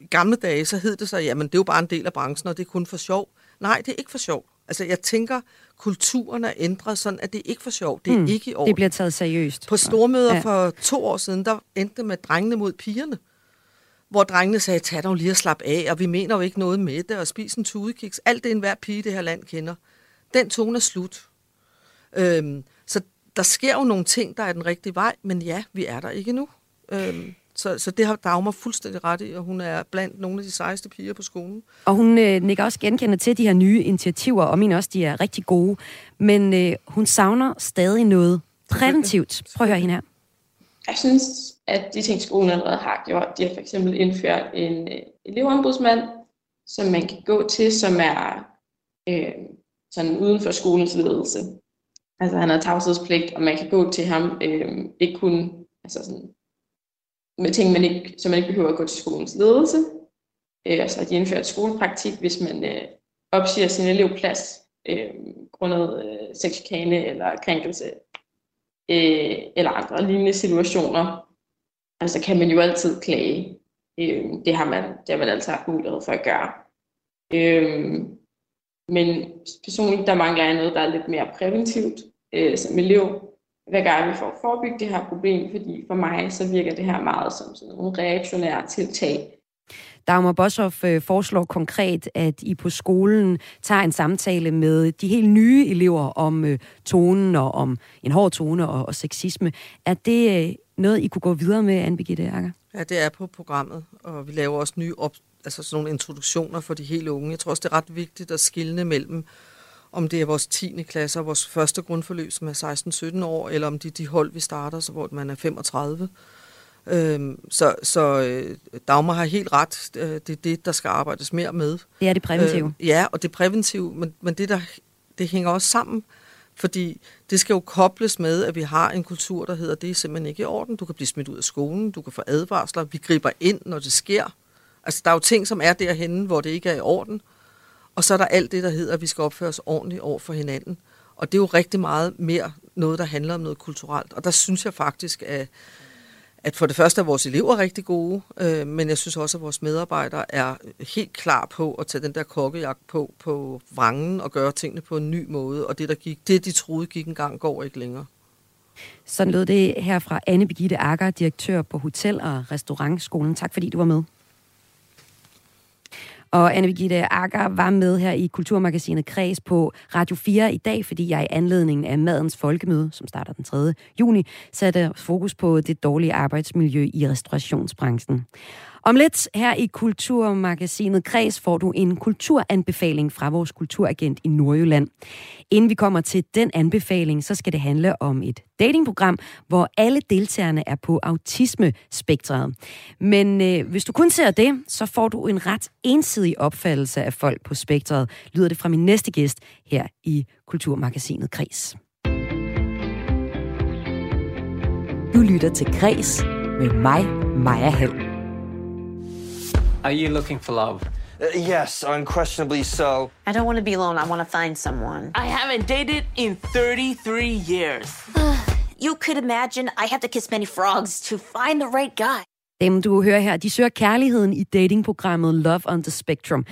i gamle dage, så hed det så, jamen det er jo bare en del af branchen, og det er kun for sjov. Nej, det er ikke for sjov. Altså jeg tænker, kulturen er ændret sådan, at det er ikke for sjov. Det er mm, ikke i orden. Det bliver taget seriøst. På stormøder ja. for to år siden, der endte med drengene mod pigerne. Hvor drengene sagde, tag dog lige og slap af, og vi mener jo ikke noget med det, og spis en tudekiks. Alt det, enhver pige i det her land kender. Den tone er slut. Øhm, så der sker jo nogle ting, der er den rigtige vej, men ja, vi er der ikke nu. Øhm, så, så det har Dagmar fuldstændig ret i, og hun er blandt nogle af de sejeste piger på skolen. Og hun øh, nikker også genkender til de her nye initiativer, og mener også, de er rigtig gode. Men øh, hun savner stadig noget præventivt. Prøv at høre hende her. Jeg synes, at de ting, skolen allerede har gjort, de har for eksempel indført en øh, elevombudsmand, som man kan gå til, som er øh, sådan uden for skolens ledelse. Altså han har tavshedspligt, og man kan gå til ham, øh, ikke kun altså sådan, med ting, man ikke, så man ikke behøver at gå til skolens ledelse. Øh, og så har de indført skolepraktik, hvis man øh, opsiger sin elevplads øh, grundet øh, sexchikane eller krænkelse øh, eller andre lignende situationer. Altså kan man jo altid klage. Øh, det, har man, det har man altid haft mulighed for at gøre. Øh, men personligt, der mangler jeg noget, der er lidt mere præventivt øh, som elev hvad gør vi for at forebygge det her problem, fordi for mig så virker det her meget som sådan nogle reaktionære tiltag. Dagmar Boshoff øh, foreslår konkret, at I på skolen tager en samtale med de helt nye elever om øh, tonen og om en hård tone og, og sexisme. Er det øh, noget, I kunne gå videre med, Anne Birgitte Akker? Ja, det er på programmet, og vi laver også nye op, altså sådan nogle introduktioner for de helt unge. Jeg tror også, det er ret vigtigt at skille mellem om det er vores 10. klasse og vores første grundforløb, som er 16-17 år, eller om det er de hold, vi starter, så hvor man er 35. Øhm, så så øh, Dagmar har helt ret. Øh, det er det, der skal arbejdes mere med. Det er det præventive. Øh, ja, og det præventive, men, men det, der, det hænger også sammen. Fordi det skal jo kobles med, at vi har en kultur, der hedder, det er simpelthen ikke i orden. Du kan blive smidt ud af skolen, du kan få advarsler, vi griber ind, når det sker. Altså, der er jo ting, som er derhenne, hvor det ikke er i orden. Og så er der alt det, der hedder, at vi skal opføre os ordentligt over for hinanden. Og det er jo rigtig meget mere noget, der handler om noget kulturelt. Og der synes jeg faktisk, at, at for det første er vores elever rigtig gode, øh, men jeg synes også, at vores medarbejdere er helt klar på at tage den der kokkejagt på på vrangen og gøre tingene på en ny måde. Og det, der gik, det de troede gik engang, går ikke længere. Sådan lød det her fra Anne Begitte Akker, direktør på Hotel- og Restaurantskolen. Tak fordi du var med. Og Anne Birgitte Akker var med her i Kulturmagasinet Kreds på Radio 4 i dag, fordi jeg i anledningen af Madens Folkemøde, som starter den 3. juni, satte fokus på det dårlige arbejdsmiljø i restaurationsbranchen. Om lidt her i Kulturmagasinet Kreds får du en kulturanbefaling fra vores kulturagent i Nordjylland. Inden vi kommer til den anbefaling, så skal det handle om et datingprogram, hvor alle deltagerne er på autismespektret. Men øh, hvis du kun ser det, så får du en ret ensidig opfattelse af folk på spektret, lyder det fra min næste gæst her i Kulturmagasinet Kreds. Du lytter til Kres med mig, Maja Hall. Are you looking for love? Uh, yes, unquestionably so. I don't want to be alone. I want to find someone. I haven't dated in 33 years. You could imagine I have to kiss many frogs to find the right guy. Dem, du hører her, de søger kærligheden i datingprogrammet Love on the Spectrum.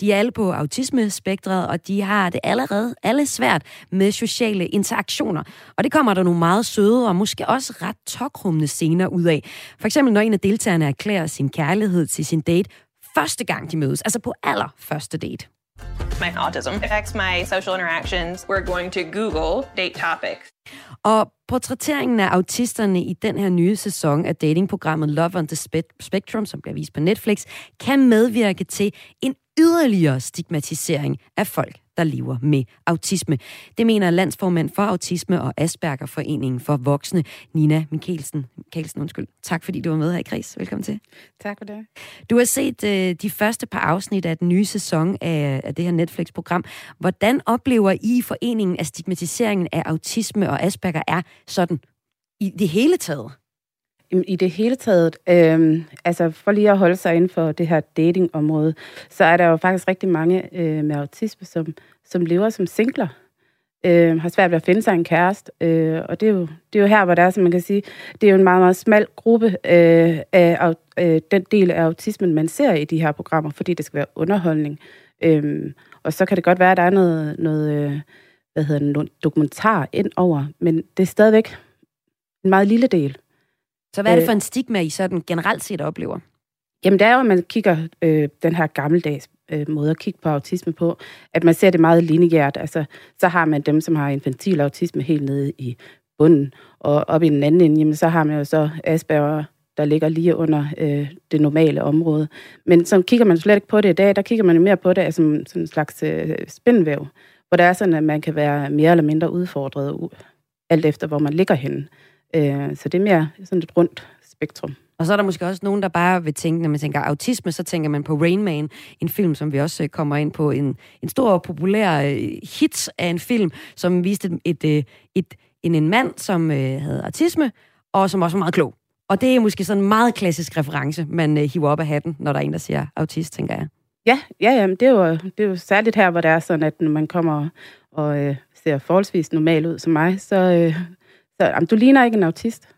De er alle på autismespektret, og de har det allerede alle svært med sociale interaktioner. Og det kommer der nogle meget søde og måske også ret tokrummende scener ud af. For eksempel når en af deltagerne erklærer sin kærlighed til sin date første gang de mødes, altså på allerførste date. My autism affects my social interactions. We're going to Google date topics. Og portrætteringen af autisterne i den her nye sæson af datingprogrammet Love on the Spectrum, som bliver vist på Netflix, kan medvirke til en yderligere stigmatisering af folk, der lever med autisme. Det mener landsformand for Autisme og Aspergerforeningen for Voksne, Nina Mikkelsen. Mikkelsen, undskyld. Tak fordi du var med her i Kris. Velkommen til. Tak for det. Du har set uh, de første par afsnit af den nye sæson af, af det her Netflix-program. Hvordan oplever I foreningen, at stigmatiseringen af autisme og Asperger er sådan i det hele taget? I det hele taget, øh, altså for lige at holde sig inden for det her datingområde, så er der jo faktisk rigtig mange øh, med autisme, som, som lever som singler, øh, har svært ved at finde sig en kæreste, øh, og det er, jo, det er jo her, hvor der er, som man kan sige, det er jo en meget, meget smal gruppe øh, af øh, den del af autismen, man ser i de her programmer, fordi det skal være underholdning. Øh, og så kan det godt være, at der er noget, noget øh, hvad hedder det, dokumentar ind over, men det er stadigvæk en meget lille del. Så hvad er det for en stigma, I sådan generelt set oplever? Jamen, det er jo, at man kigger øh, den her gammeldags øh, måde at kigge på autisme på, at man ser det meget lineært. Altså, så har man dem, som har infantil autisme helt nede i bunden, og op i den anden ende, jamen, så har man jo så Asperger, der ligger lige under øh, det normale område. Men så kigger man slet ikke på det i dag, der kigger man jo mere på det som, som en slags øh, spændvæv, hvor det er sådan, at man kan være mere eller mindre udfordret, alt efter hvor man ligger henne. Øh, så det er mere sådan et rundt spektrum. Og så er der måske også nogen, der bare vil tænke, når man tænker autisme, så tænker man på Rain Man, en film, som vi også øh, kommer ind på. En, en stor og populær øh, hit af en film, som viste et, et, øh, et, en, en mand, som øh, havde autisme, og som også var meget klog. Og det er måske sådan en meget klassisk reference, man øh, hiver op af hatten, når der er en, der siger autist, tænker jeg. Ja, ja, ja det, er jo, det er jo særligt her, hvor det er sådan, at når man kommer og øh, ser forholdsvis normal ud som mig, så, øh, så jamen, du ligner ikke en autist.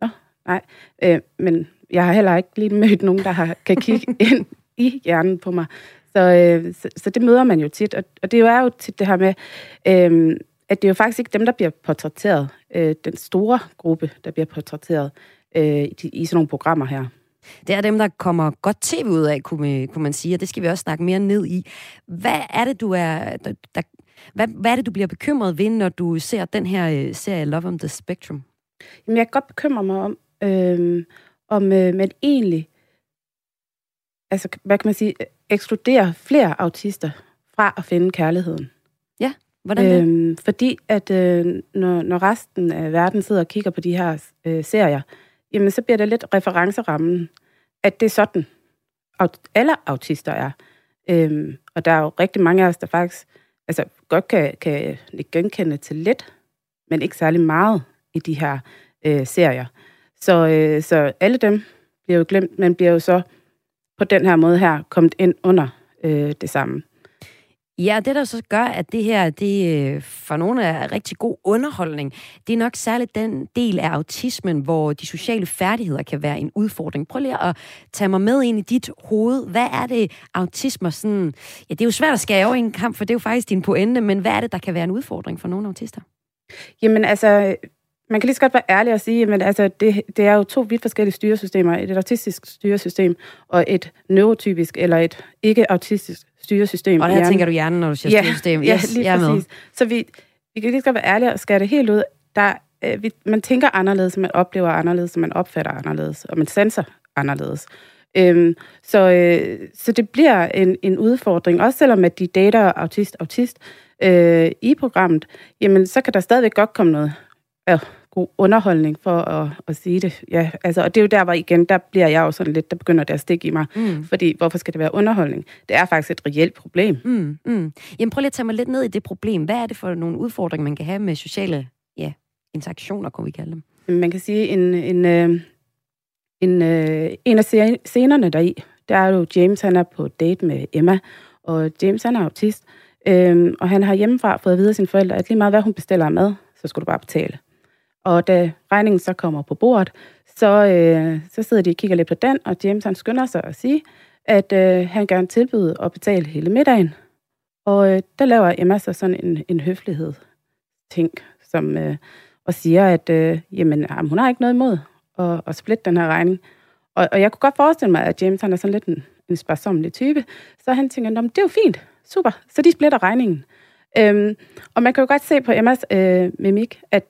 Nå, nej. Øh, men jeg har heller ikke lige mødt nogen, der har, kan kigge ind i hjernen på mig. Så, øh, så, så det møder man jo tit. Og, og det er jo tit det her med, øh, at det er jo faktisk ikke dem, der bliver portrætteret. Øh, den store gruppe, der bliver portrætteret øh, i, i sådan nogle programmer her. Det er dem, der kommer godt tv ud af, kunne, kunne man sige, og det skal vi også snakke mere ned i. Hvad er det, du er, der, der, hvad, hvad er det, du bliver bekymret ved, når du ser den her øh, serie Love on the Spectrum? Jamen, jeg kan godt bekymre mig om, øh, om øh, man egentlig, altså, hvad kan man sige, ekskluderer flere autister fra at finde kærligheden. Ja, hvordan det? Øh, fordi at øh, når, når resten af verden sidder og kigger på de her øh, serier, jamen så bliver det lidt referencerammen, at det er sådan, at alle autister er. Øh, og der er jo rigtig mange af os, der faktisk altså, godt kan, kan genkende til lidt, men ikke særlig meget i de her øh, serier. Så, øh, så alle dem bliver jo glemt, men bliver jo så på den her måde her kommet ind under øh, det samme. Ja, det der så gør, at det her det øh, for nogle er rigtig god underholdning, det er nok særligt den del af autismen, hvor de sociale færdigheder kan være en udfordring. Prøv lige at tage mig med ind i dit hoved. Hvad er det autisme sådan... Ja, det er jo svært at skære over i en kamp, for det er jo faktisk din pointe, men hvad er det, der kan være en udfordring for nogle autister? Jamen altså, Man kan lige så godt være ærlig og sige, at altså, det, det er jo to vidt forskellige styresystemer. Et autistisk styresystem og et neurotypisk eller et ikke-autistisk styresystem. Og der tænker du hjernen, når du siger ja, styresystem. Ja, yes, lige jeg er præcis. med. Så vi, vi kan lige godt være ærlige og skære det helt ud. Der, øh, vi, man tænker anderledes, man oplever anderledes, man opfatter anderledes, og man senser anderledes. Øhm, så, øh, så det bliver en, en udfordring, også selvom at de dater autist-autist øh, i programmet, jamen så kan der stadigvæk godt komme noget øh, god underholdning for at, at sige det. Ja, altså, og det er jo der, hvor igen, der bliver jeg jo sådan lidt, der begynder det at stikke i mig. Mm. Fordi, hvorfor skal det være underholdning? Det er faktisk et reelt problem. Mm, mm. Jamen prøv lige at tage mig lidt ned i det problem. Hvad er det for nogle udfordringer, man kan have med sociale ja, interaktioner, kunne vi kalde dem? Man kan sige, en, en, øh, en, øh, en af sce- scenerne deri, der er jo James, han er på date med Emma, og James, han er autist, øh, og han har hjemmefra fået at vide af sine forældre, at lige meget hvad hun bestiller af mad, så skal du bare betale. Og da regningen så kommer på bordet, så, øh, så sidder de og kigger lidt på den, og James han skynder sig at sige, at øh, han gerne tilbyde at betale hele middagen. Og øh, der laver Emma så sådan en, en høflighed ting, som, øh, og siger, at øh, jamen, jamen, hun har ikke noget imod at, at splitte den her regning. Og, og jeg kunne godt forestille mig, at James han er sådan lidt en, en sparsomlig type, så han tænker, Nå, det er jo fint, super, så de splitter regningen. Øhm, og man kan jo godt se på Emmas øh, mimik, at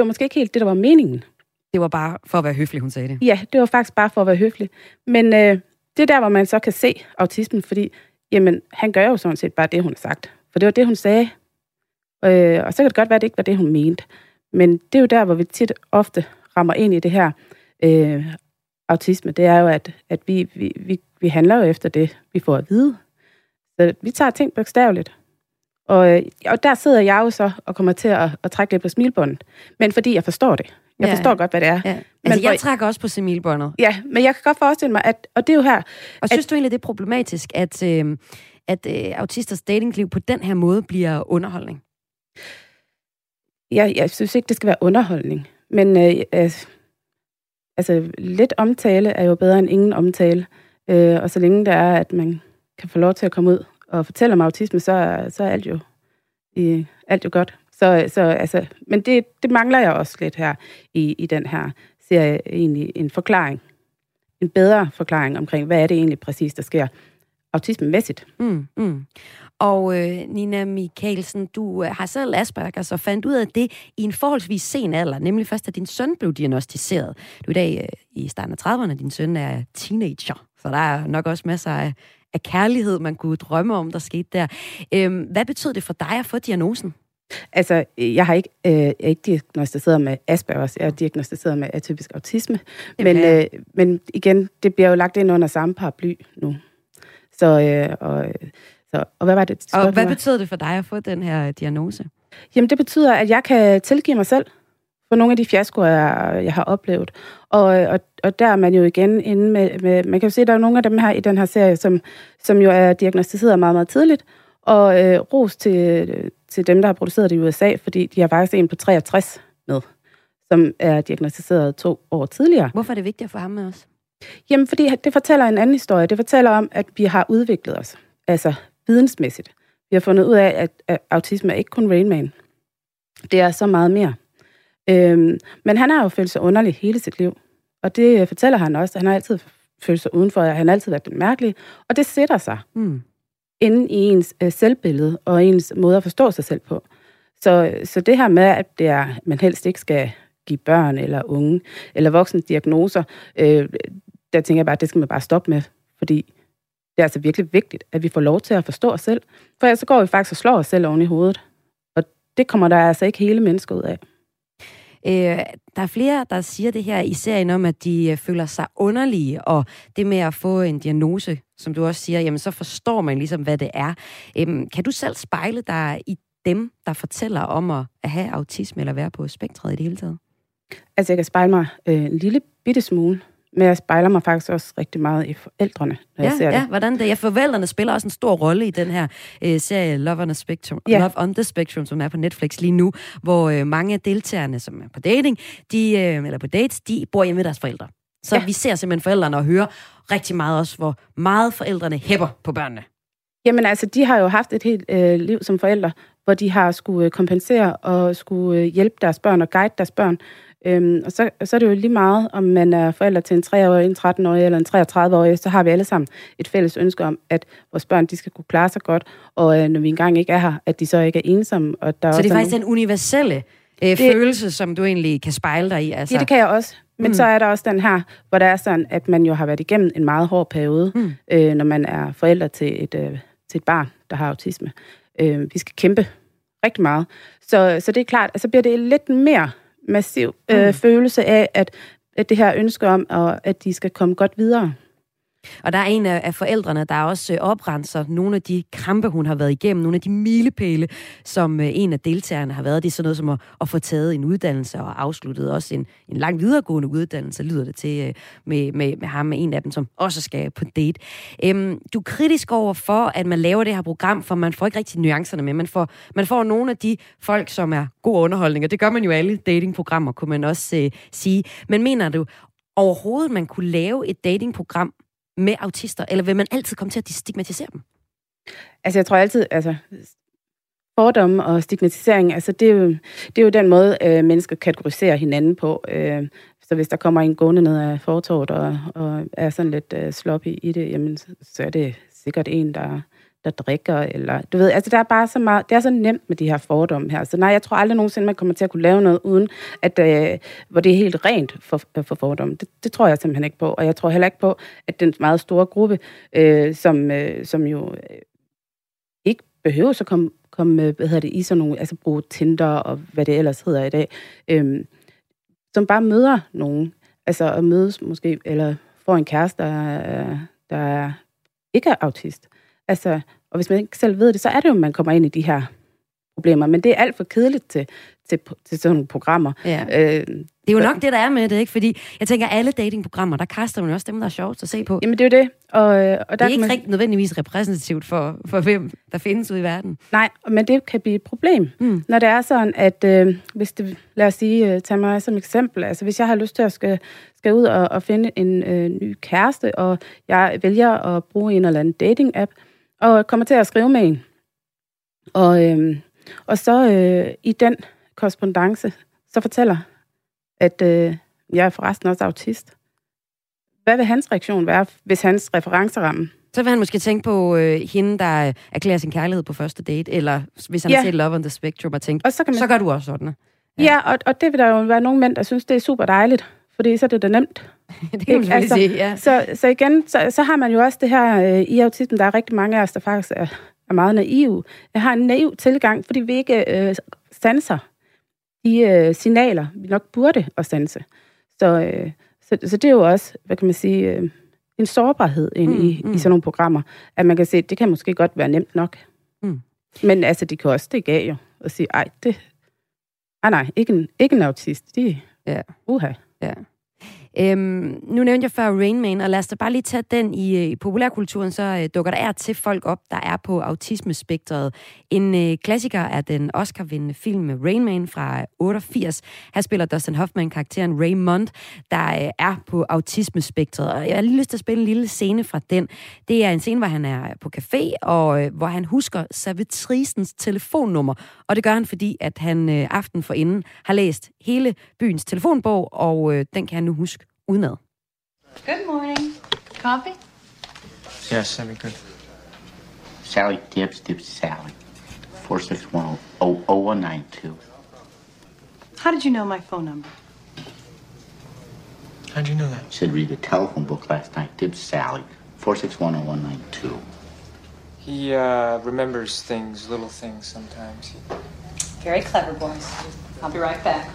det var måske ikke helt det, der var meningen. Det var bare for at være høflig, hun sagde det. Ja, det var faktisk bare for at være høflig. Men øh, det er der, hvor man så kan se autismen, fordi jamen, han gør jo sådan set bare det, hun har sagt. For det var det, hun sagde. Øh, og så kan det godt være, at det ikke var det, hun mente. Men det er jo der, hvor vi tit ofte rammer ind i det her øh, autisme. Det er jo, at, at vi, vi, vi, vi handler jo efter det, vi får at vide. Så vi tager ting bogstaveligt. Og, øh, og der sidder jeg jo så og kommer til at, at trække lidt på smilbåndet. Men fordi jeg forstår det. Jeg Ja. forstår godt, hvad det er. Ja. Men Altså, jeg trækker også på semilbåndet. Ja, men jeg kan godt forestille mig, at, og det er jo her... Og synes du egentlig, det er problematisk, at, øh, at øh, autisters datingliv på den her måde bliver underholdning? Jeg, jeg synes ikke, det skal være underholdning. Men øh, øh, altså, lidt omtale er jo bedre end ingen omtale. Øh, og så længe det er, at man kan få lov til at komme ud og fortælle om autisme, så, så er alt jo, i, alt jo godt. Så, så, altså, men det, det mangler jeg også lidt her i, i den her serie, egentlig en forklaring. En bedre forklaring omkring, hvad er det egentlig præcis, der sker autismemæssigt. Mm, mm. Og øh, Nina Michaelsen, du øh, har selv Asperger, så fandt ud af det i en forholdsvis sen alder, nemlig først, da din søn blev diagnostiseret. Du er i dag øh, i starten af 30'erne, din søn er teenager, så der er nok også masser af, af kærlighed, man kunne drømme om, der skete der. Øhm, hvad betød det for dig at få diagnosen? Altså, jeg har ikke, øh, jeg er ikke diagnostiseret med Aspergers, jeg er diagnostiseret med atypisk autisme. Men, øh, men igen, det bliver jo lagt ind under samme paraply nu. Så, øh, og, øh, så, og hvad var det? Og hvad betød det for dig at få den her diagnose? Jamen, det betyder, at jeg kan tilgive mig selv for nogle af de fiaskoer, jeg, jeg har oplevet. Og, og, og der er man jo igen inde med, med... Man kan jo se, at der er nogle af dem her i den her serie, som, som jo er diagnostiseret meget, meget tidligt. Og øh, ros til, til dem, der har produceret det i USA, fordi de har faktisk en på 63 med, som er diagnostiseret to år tidligere. Hvorfor er det vigtigt at få ham med os? Jamen, fordi det fortæller en anden historie. Det fortæller om, at vi har udviklet os, altså vidensmæssigt. Vi har fundet ud af, at, at autisme er ikke kun Rain Man. Det er så meget mere. Øhm, men han har jo følt sig underlig hele sit liv. Og det fortæller han også. Han har altid følt sig udenfor. Han har altid været den mærkelige. Og det sætter sig Mm. inde i ens øh, selvbillede og ens måde at forstå sig selv på. Så, så det her med, at det er, man helst ikke skal give børn eller unge eller voksne diagnoser, øh, der tænker jeg bare, at det skal man bare stoppe med, fordi det er altså virkelig vigtigt, at vi får lov til at forstå os selv, for ellers så går vi faktisk og slår os selv oven i hovedet. Og det kommer der altså ikke hele mennesker ud af. Øh, der er flere, der siger det her i serien om, at de øh, føler sig underlige, og det med at få en diagnose, som du også siger, jamen så forstår man ligesom, hvad det er. Øh, kan du selv spejle dig i dem, der fortæller om at, at have autisme eller være på spektret i det hele taget? Altså, jeg kan spejle mig øh, en lille bitte smule, men jeg spejler mig faktisk også rigtig meget i forældrene, når jeg Ja, ser ja, det. hvordan det? Ja, forældrene spiller også en stor rolle i den her øh, serie Love on, the Spectrum, Ja. Love on the Spectrum, som er på Netflix lige nu, hvor øh, mange af deltagerne, som er på dating, de, øh, eller på dates, de bor hjemme med deres forældre. Så ja. vi ser simpelthen forældrene og hører rigtig meget også, hvor meget forældrene hæpper på børnene. Jamen altså, de har jo haft et helt øh, liv som forældre, hvor de har skulle kompensere og skulle hjælpe deres børn og guide deres børn. Øhm, og så, så er det jo lige meget, om man er forælder til en 3-årig, en 13-årig eller en 33-årig, så har vi alle sammen et fælles ønske om, at vores børn de skal kunne klare sig godt, og øh, når vi engang ikke er her, at de så ikke er ensomme. Og der så er det er faktisk nogle... den universelle øh, Det- følelse, som du egentlig kan spejle dig i? Altså. Ja, det kan jeg også. Men Mm. så er der også den her, hvor der er sådan, at man jo har været igennem en meget hård periode, Mm. øh, når man er forælder til et, øh, til et barn, der har autisme. Øh, vi skal kæmpe rigtig meget. Så, så det er klart, at så bliver det lidt mere massiv øh, Mm. følelse af, at, at det her ønske om, og, at de skal komme godt videre. Og der er en af forældrene, der også øh, oprenser nogle af de kampe, hun har været igennem, nogle af de milepæle, som øh, en af deltagerne har været. Det er sådan noget som at, at få taget en uddannelse og afsluttet også en, en lang videregående uddannelse, lyder det til, øh, med, med, med ham, med en af dem, som også skal på date. Øhm, du er kritisk over for, at man laver det her program, for man får ikke rigtig nuancerne med. Man får, man får nogle af de folk, som er god underholdning, og det gør man jo alle datingprogrammer, kunne man også øh, sige. Men mener du overhovedet, man kunne lave et datingprogram med autister, eller vil man altid komme til at stigmatisere dem? Altså, jeg tror altid, altså, fordomme og stigmatisering, altså, det er jo, det er jo den måde, øh, mennesker kategoriserer hinanden på. Øh, så hvis der kommer en gående ned af fortorvet og, og er sådan lidt øh, sloppy i det, jamen, så, så er det sikkert en, der, der drikker, eller du ved, altså der er bare så meget, det er så nemt med de her fordomme her. Så nej, jeg tror aldrig nogensinde, man kommer til at kunne lave noget, uden at, øh, hvor det er helt rent for, øh, for fordomme. Det, det tror jeg simpelthen ikke på, og jeg tror heller ikke på, at den meget store gruppe, øh, som, øh, som jo øh, ikke behøver så komme, komme med, hvad hedder det, i sådan nogle, altså bruge Tinder og hvad det ellers hedder i dag, øh, som bare møder nogen, altså at mødes måske, eller får en kæreste, der, der ikke er autist. Altså, og hvis man ikke selv ved det, så er det jo, at man kommer ind i de her problemer. Men det er alt for kedeligt til, til, til sådan nogle programmer. Ja. Øh, Det er jo nok det, der er med det, ikke? Fordi jeg tænker, alle datingprogrammer, der kaster man jo også dem, der er sjovt at se på. Jamen, det er jo det. Og, øh, og det der er kan ikke man- rigtig nødvendigvis repræsentativt for, for hvem der findes ude i verden. Nej, men det kan blive et problem, mm. når det er sådan, at øh, hvis det, lad os sige, øh, tag mig som eksempel, altså hvis jeg har lyst til at skal, skal ud og, og finde en øh, ny kæreste, og jeg vælger at bruge en eller anden dating-app, og kommer til at skrive med en, og, øh, og så øh, i den korrespondence, så fortæller, at øh, jeg er forresten også autist. Hvad vil hans reaktion være, hvis hans referenceramme Så vil han måske tænke på øh, hende, der erklærer sin kærlighed på første date, eller hvis han Ja. har set Love on the Spectrum og tænkt, Og så kan man- så gør du også sådan. Ja, ja og, og det vil der jo være nogle mænd, der synes, det er super dejligt, fordi så er det da nemt. det kan man selvfølgelig sige, ja. Så, så igen, så, så har man jo også det her øh, i autismen, der er rigtig mange af os, der faktisk er, er meget naive. Jeg har en naiv tilgang, fordi vi ikke øh, sanser de øh, signaler, vi nok burde at sanse. Så, øh, så, så det er jo også, hvad kan man sige, øh, en sårbarhed ind Mm, i, mm. i sådan nogle programmer, at man kan se, det kan måske godt være nemt nok. Mm. Men altså, de kan også stikke af jo, og sige, ej, det... Ej, nej, ikke en, ikke en autist. De, ja. uha. Ja. Øhm, nu nævnte jeg før Rain Man, og lad os da bare lige tage den i, øh, i populærkulturen, så øh, dukker der er til folk op, der er på autismespektret. En øh, klassiker er den Oscar-vindende film Rain Man fra øh, 88. Her spiller Dustin Hoffman karakteren Raymond, der øh, er på autismespektret. Og jeg har lige lyst til at spille en lille scene fra den. Det er en scene, hvor han er på café, og øh, hvor han husker servitrisens telefonnummer. Og det gør han, fordi at han øh, aften for inden har læst hele byens telefonbog, og øh, den kan han nu huske udenad. Good morning. Coffee? Yes, that'd be good. Sally Dibbs, Dibbs Sally. 4610192. How did you know my phone number? How'd you know that? Said read the telephone book last night. Dibbs Sally. 4610192. He uh, remembers things, little things sometimes. Very clever, boys. I'll be right back.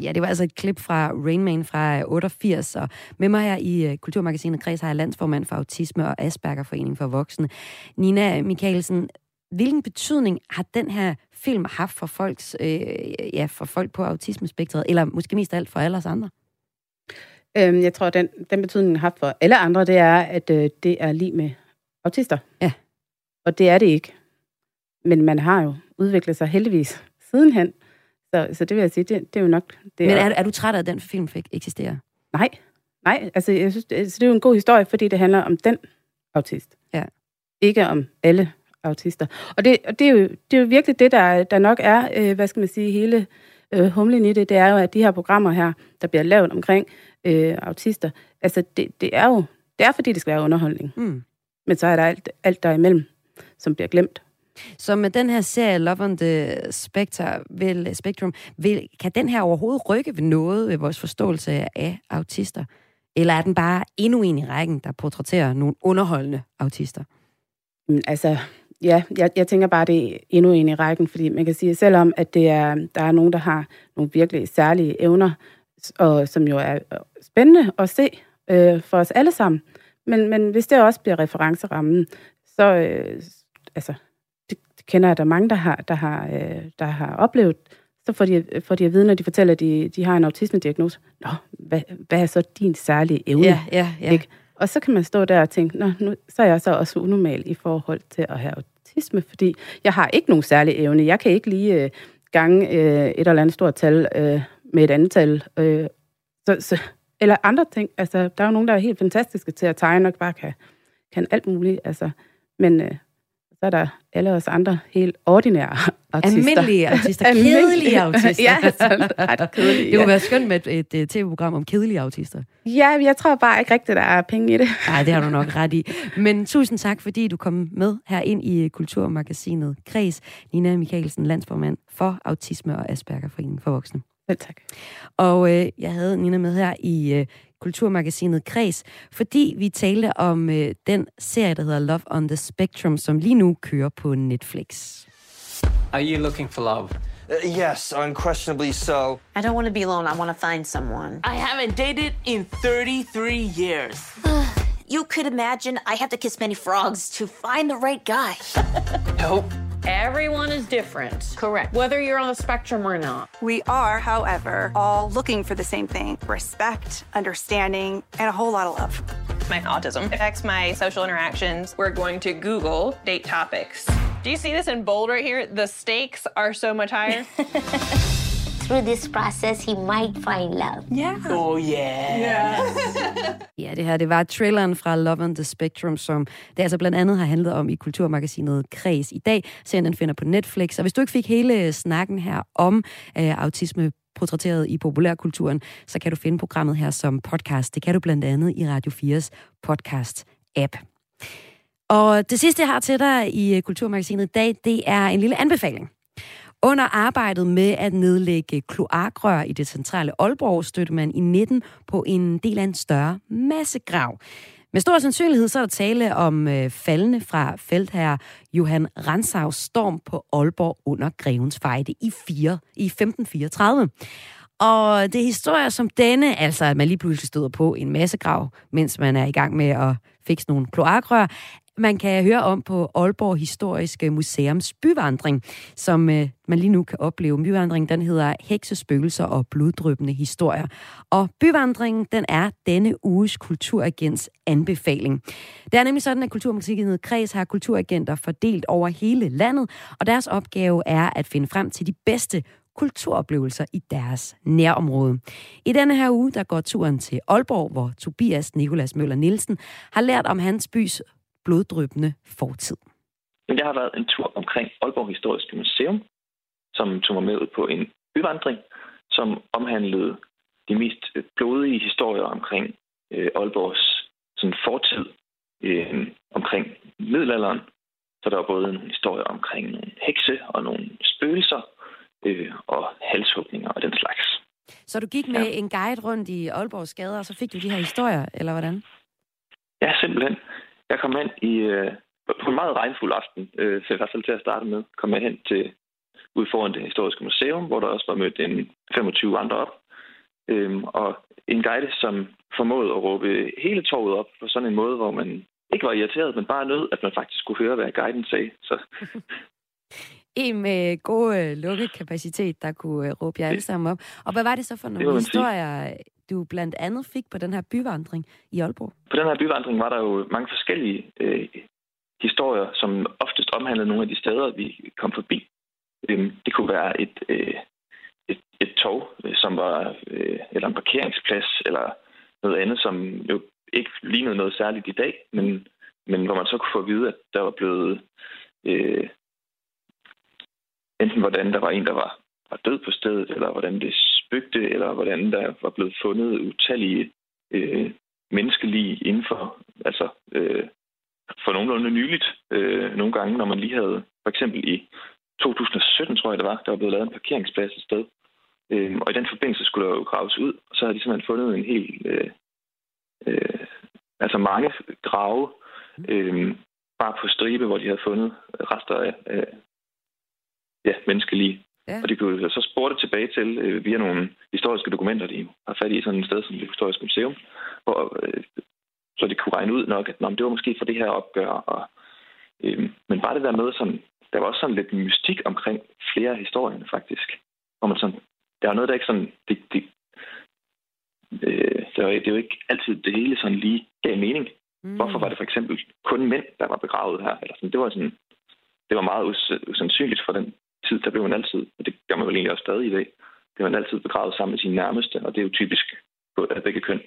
Ja, det var altså et klip fra Rain Man fra 88, og med mig her i uh, Kulturmagasinet Kreds har jeg landsformand for Autisme og Aspergerforening for Voksne. Nina Michaelsen, hvilken betydning har den her film haft for, folks, øh, ja, for folk på autismespektret, eller måske mest af alt for alle os andre? Øhm, jeg tror, den, den betydning, den har haft for alle andre, det er, at øh, det er lige med autister. Ja. Og det er det ikke. Men man har jo udviklet sig heldigvis sidenhen. Så, så det vil jeg sige, det, det er jo nok... Det Men er, er du træt af, at den film fik eksistere? Nej, nej. Altså, jeg synes, det, så det er jo en god historie, fordi det handler om den autist. Ja. Ikke om alle autister. Og det, og det, er, jo, det er jo virkelig det, der, der nok er, øh, hvad skal man sige, hele øh, humlen i det, det er jo, at de her programmer her, der bliver lavet omkring øh, autister, altså det, det er jo, det er fordi, det skal være underholdning. Mm. Men så er der alt, alt derimellem, som bliver glemt. Så med den her serie Love on the Spectre, vil, Spectrum, vil, kan den her overhovedet rykke ved noget ved vores forståelse af autister? Eller er den bare endnu en i rækken, der portrætterer nogle underholdende autister? Mm, altså, ja, jeg, jeg tænker bare, det er endnu en i rækken, fordi man kan sige, at selvom at det er, der er nogen, der har nogle virkelig særlige evner, og som jo er spændende at se øh, for os alle sammen, men, men hvis det også bliver referencerammen, så øh, altså, det, det kender jeg, der er mange, der har, der har, øh, der har oplevet, så får de, får de at vide, når de fortæller, at de, de har en autisme-diagnose. Nå, hvad, hvad er så din særlige evne? Ja, ja, ja. Ikke? Og så kan man stå der og tænke, Nå, nu, så er jeg så også unormal i forhold til at have autisme, fordi jeg har ikke nogen særlig evne. Jeg kan ikke lige øh, gange øh, et eller andet stort tal øh, med et andet tal. Øh, så, så, eller andre ting. Altså, der er jo nogen, der er helt fantastiske til at tegne, og bare kan, kan alt muligt. Altså, men øh, så er der alle os andre helt ordinære autister. Almindelige autister. Kedelige autister. ja, sådan ret kedelige. Det kunne være skønt med et, et, et tv-program om kedelige autister. Ja, jeg tror bare ikke rigtigt, der er penge i det. Nej, det har du nok ret i. Men tusind tak, fordi du kom med her ind i Kulturmagasinet Kreds. Nina Michaelsen, landsformand for Autisme og Aspergerforeningen for Voksne. Selv tak. Og øh, jeg havde Nina med her i øh, Kulturmagasinet Kreds, fordi vi talte om øh, den serie, der hedder Love on the Spectrum, som lige nu kører på Netflix. Are you looking for love? Uh, yes, unquestionably so. I don't want to be alone. I want to find someone. I haven't dated in 33 years. You could imagine I have to kiss many frogs to find the right guy. Nope. Everyone is different. Correct. Whether you're on the spectrum or not. We are, however, all looking for the same thing respect, understanding, and a whole lot of love. My autism affects my social interactions. We're going to Google date topics. Do you see this in bold right here? The stakes are so much higher. Through this process, he might find love. Yeah. Oh yeah. Yeah. Ja, det her, det var traileren fra Love on the Spectrum, som det altså blandt andet har handlet om i Kulturmagasinet Kreds i dag. Serien den finder på Netflix. Og hvis du ikke fik hele snakken her om øh, autisme portrætteret i populærkulturen, så kan du finde programmet her som podcast. Det kan du blandt andet i Radio 4's podcast-app. Og det sidste, jeg har til dig i Kulturmagasinet i dag, det er en lille anbefaling. Under arbejdet med at nedlægge kloakrør i det centrale Aalborg, støtte man i 19 på en del af en større massegrav. Med stor sandsynlighed så er der tale om øh, faldende fra feltherre Johan Ransavs storm på Aalborg under Grevens Fejde i, 4, i 1534. Og det er historier som denne, altså at man lige pludselig støder på en massegrav, mens man er i gang med at fikse nogle kloakrør, man kan høre om på Aalborg Historiske Museums byvandring, som øh, man lige nu kan opleve. Byvandringen den hedder Heksespøgelser og bloddrøbende historier. Og byvandringen den er denne uges kulturagents anbefaling. Det er nemlig sådan, at Kulturmusikket Kreds har kulturagenter fordelt over hele landet, og deres opgave er at finde frem til de bedste kulturoplevelser i deres nærområde. I denne her uge, der går turen til Aalborg, hvor Tobias Nikolas Møller Nielsen har lært om hans bys bloddrøbende fortid. Men jeg har været en tur omkring Aalborg Historiske Museum, som tog mig med ud på en byvandring, som omhandlede de mest blodige historier omkring øh, Aalborgs sådan, fortid, øh, omkring middelalderen. Så der var både en historie omkring nogle hekse og nogle spøgelser øh, og halshugninger og den slags. Så du gik med ja. en guide rundt i Aalborgs gader, og så fik du de her historier, eller hvordan? Ja, simpelthen. Jeg kom hen i, øh, på en meget regnfuld aften, øh, i hvert fald til at starte med, kom jeg hen til ud foran det historiske museum, hvor der også var mødt en 25 andre op. Øhm, og en guide, som formåede at råbe hele torvet op på sådan en måde, hvor man ikke var irriteret, men bare nød, at man faktisk kunne høre, hvad guiden sagde. Så. en med god øh, lukkekapacitet, der kunne øh, råbe jer alle sammen op. Og hvad var det så for nogle historier, du blandt andet fik på den her byvandring i Aalborg? På den her byvandring var der jo mange forskellige øh, historier, som oftest omhandlede nogle af de steder, vi kom forbi. Øh, det kunne være et, øh, et, et tog, øh, som var, øh, eller en parkeringsplads, eller noget andet, som jo ikke lignede noget særligt i dag, men, men hvor man så kunne få at vide, at der var blevet øh, enten hvordan der var en, der var, var død på stedet, eller hvordan det spygte, eller hvordan der var blevet fundet utallige øh, menneskelige inden for, altså øh, for nogenlunde nyligt, øh, nogle gange, når man lige havde, for eksempel i 2017, tror jeg det var, der var blevet lavet en parkeringsplads et sted. Øh, og i den forbindelse skulle der jo graves ud, og så havde de simpelthen fundet en helt, øh, øh, altså mange grave, øh, bare på stribe, hvor de havde fundet rester af, af ja, menneskelige. Ja. Og de kunne så spurgte tilbage til øh, via nogle historiske dokumenter, de har fat i sådan et sted som det historiske museum, hvor, øh, så de kunne regne ud nok, at nå, det var måske for det her opgør. Og, øh, men bare det der med, sådan, der var også sådan lidt mystik omkring flere af historierne faktisk. Hvor man sådan, der var noget, der ikke sådan, det, det, øh, det, var, det var ikke altid det hele sådan lige gav mening. Mm. Hvorfor var det for eksempel kun mænd, der var begravet her? Eller sådan, det var sådan, det var meget us- usandsynligt for den tid, der blev man altid, og det gør man vel egentlig også stadig i dag, det man altid begravet sammen med sine nærmeste, og det er jo typisk på begge køn.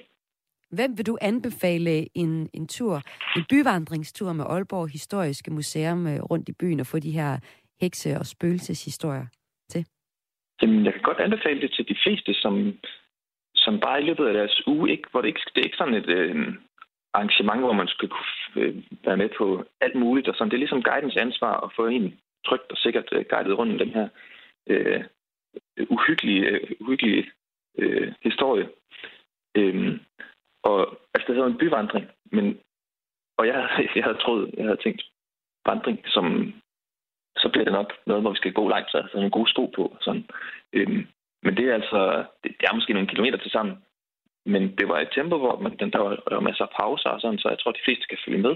Hvem vil du anbefale en, en tur, en byvandringstur med Aalborg Historiske Museum øh, rundt i byen og få de her hekse- og spøgelseshistorier til? Jamen, jeg kan godt anbefale det til de fleste, som, som bare i løbet af deres uge, ikke, hvor det ikke, det er ikke sådan et øh, arrangement, hvor man skal kunne øh, være med på alt muligt, og sådan. det er ligesom guidens ansvar at få en trygt og sikkert øh, guidet rundt om den her øh, uhyggelige, øh, uhyggelige øh, historie. Øhm, og altså, det hedder en byvandring, men, og jeg, jeg havde troet, jeg havde tænkt vandring, som så bliver det nok noget, hvor vi skal gå langt, så altså nogle gode sko på. Sådan. Øhm, men det er altså, det, det er måske nogle kilometer til sammen. Men det var et tempo, hvor man, der, var, der var masser af pauser og sådan, så jeg tror, de fleste kan følge med.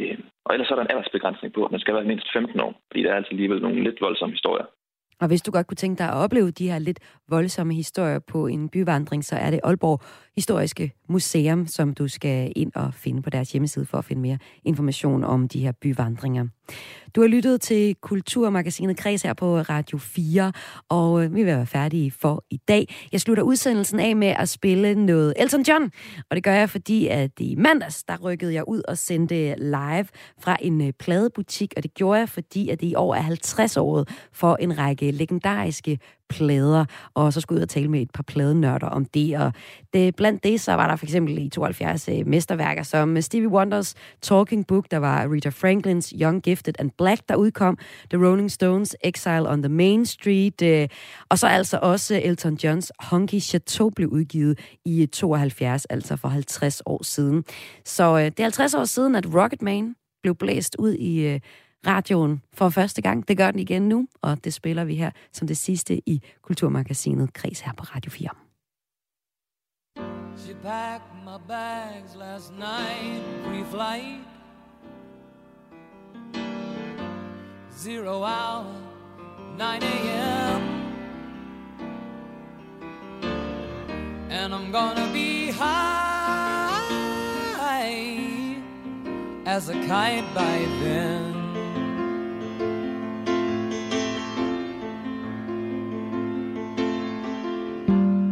Øh, og ellers er der en aldersbegrænsning på, at man skal være mindst 15 år, fordi der er altså alligevel nogle lidt voldsomme historier. Og hvis du godt kunne tænke dig at opleve de her lidt voldsomme historier på en byvandring, så er det Aalborg Historiske Museum, som du skal ind og finde på deres hjemmeside for at finde mere information om de her byvandringer. Du har lyttet til Kulturmagasinet Kreds her på Radio 4, og øh, vi vil være færdige for i dag. Jeg slutter udsendelsen af med at spille noget Elton John, og det gør jeg, fordi at i mandags, der rykkede jeg ud og sendte live fra en øh, pladebutik, og det gjorde jeg, fordi at det i år er 50 år for en række legendariske plader, og så skulle jeg ud og tale med et par pladenørder om det. Og det, blandt det, så var der for eksempel i 72 øh, mesterværker som øh, Stevie Wonders Talking Book, der var Rita Franklins Young, Gifted and Black, der udkom, The Rolling Stones Exile on the Main Street, øh, og så altså også Elton Johns Honky Chateau blev udgivet i øh, 72, altså for 50 år siden. Så øh, det er 50 år siden, at Rocketman blev blæst ud i øh, radioen for første gang. Det gør den igen nu, og det spiller vi her som det sidste i Kulturmagasinet Kreds her på Radio 4. She packed my bags last night, pre-flight. Zero hour, 9 a.m. And I'm gonna be high as a kite by then.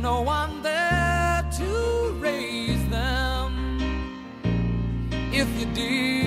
No one there to raise them. If you did,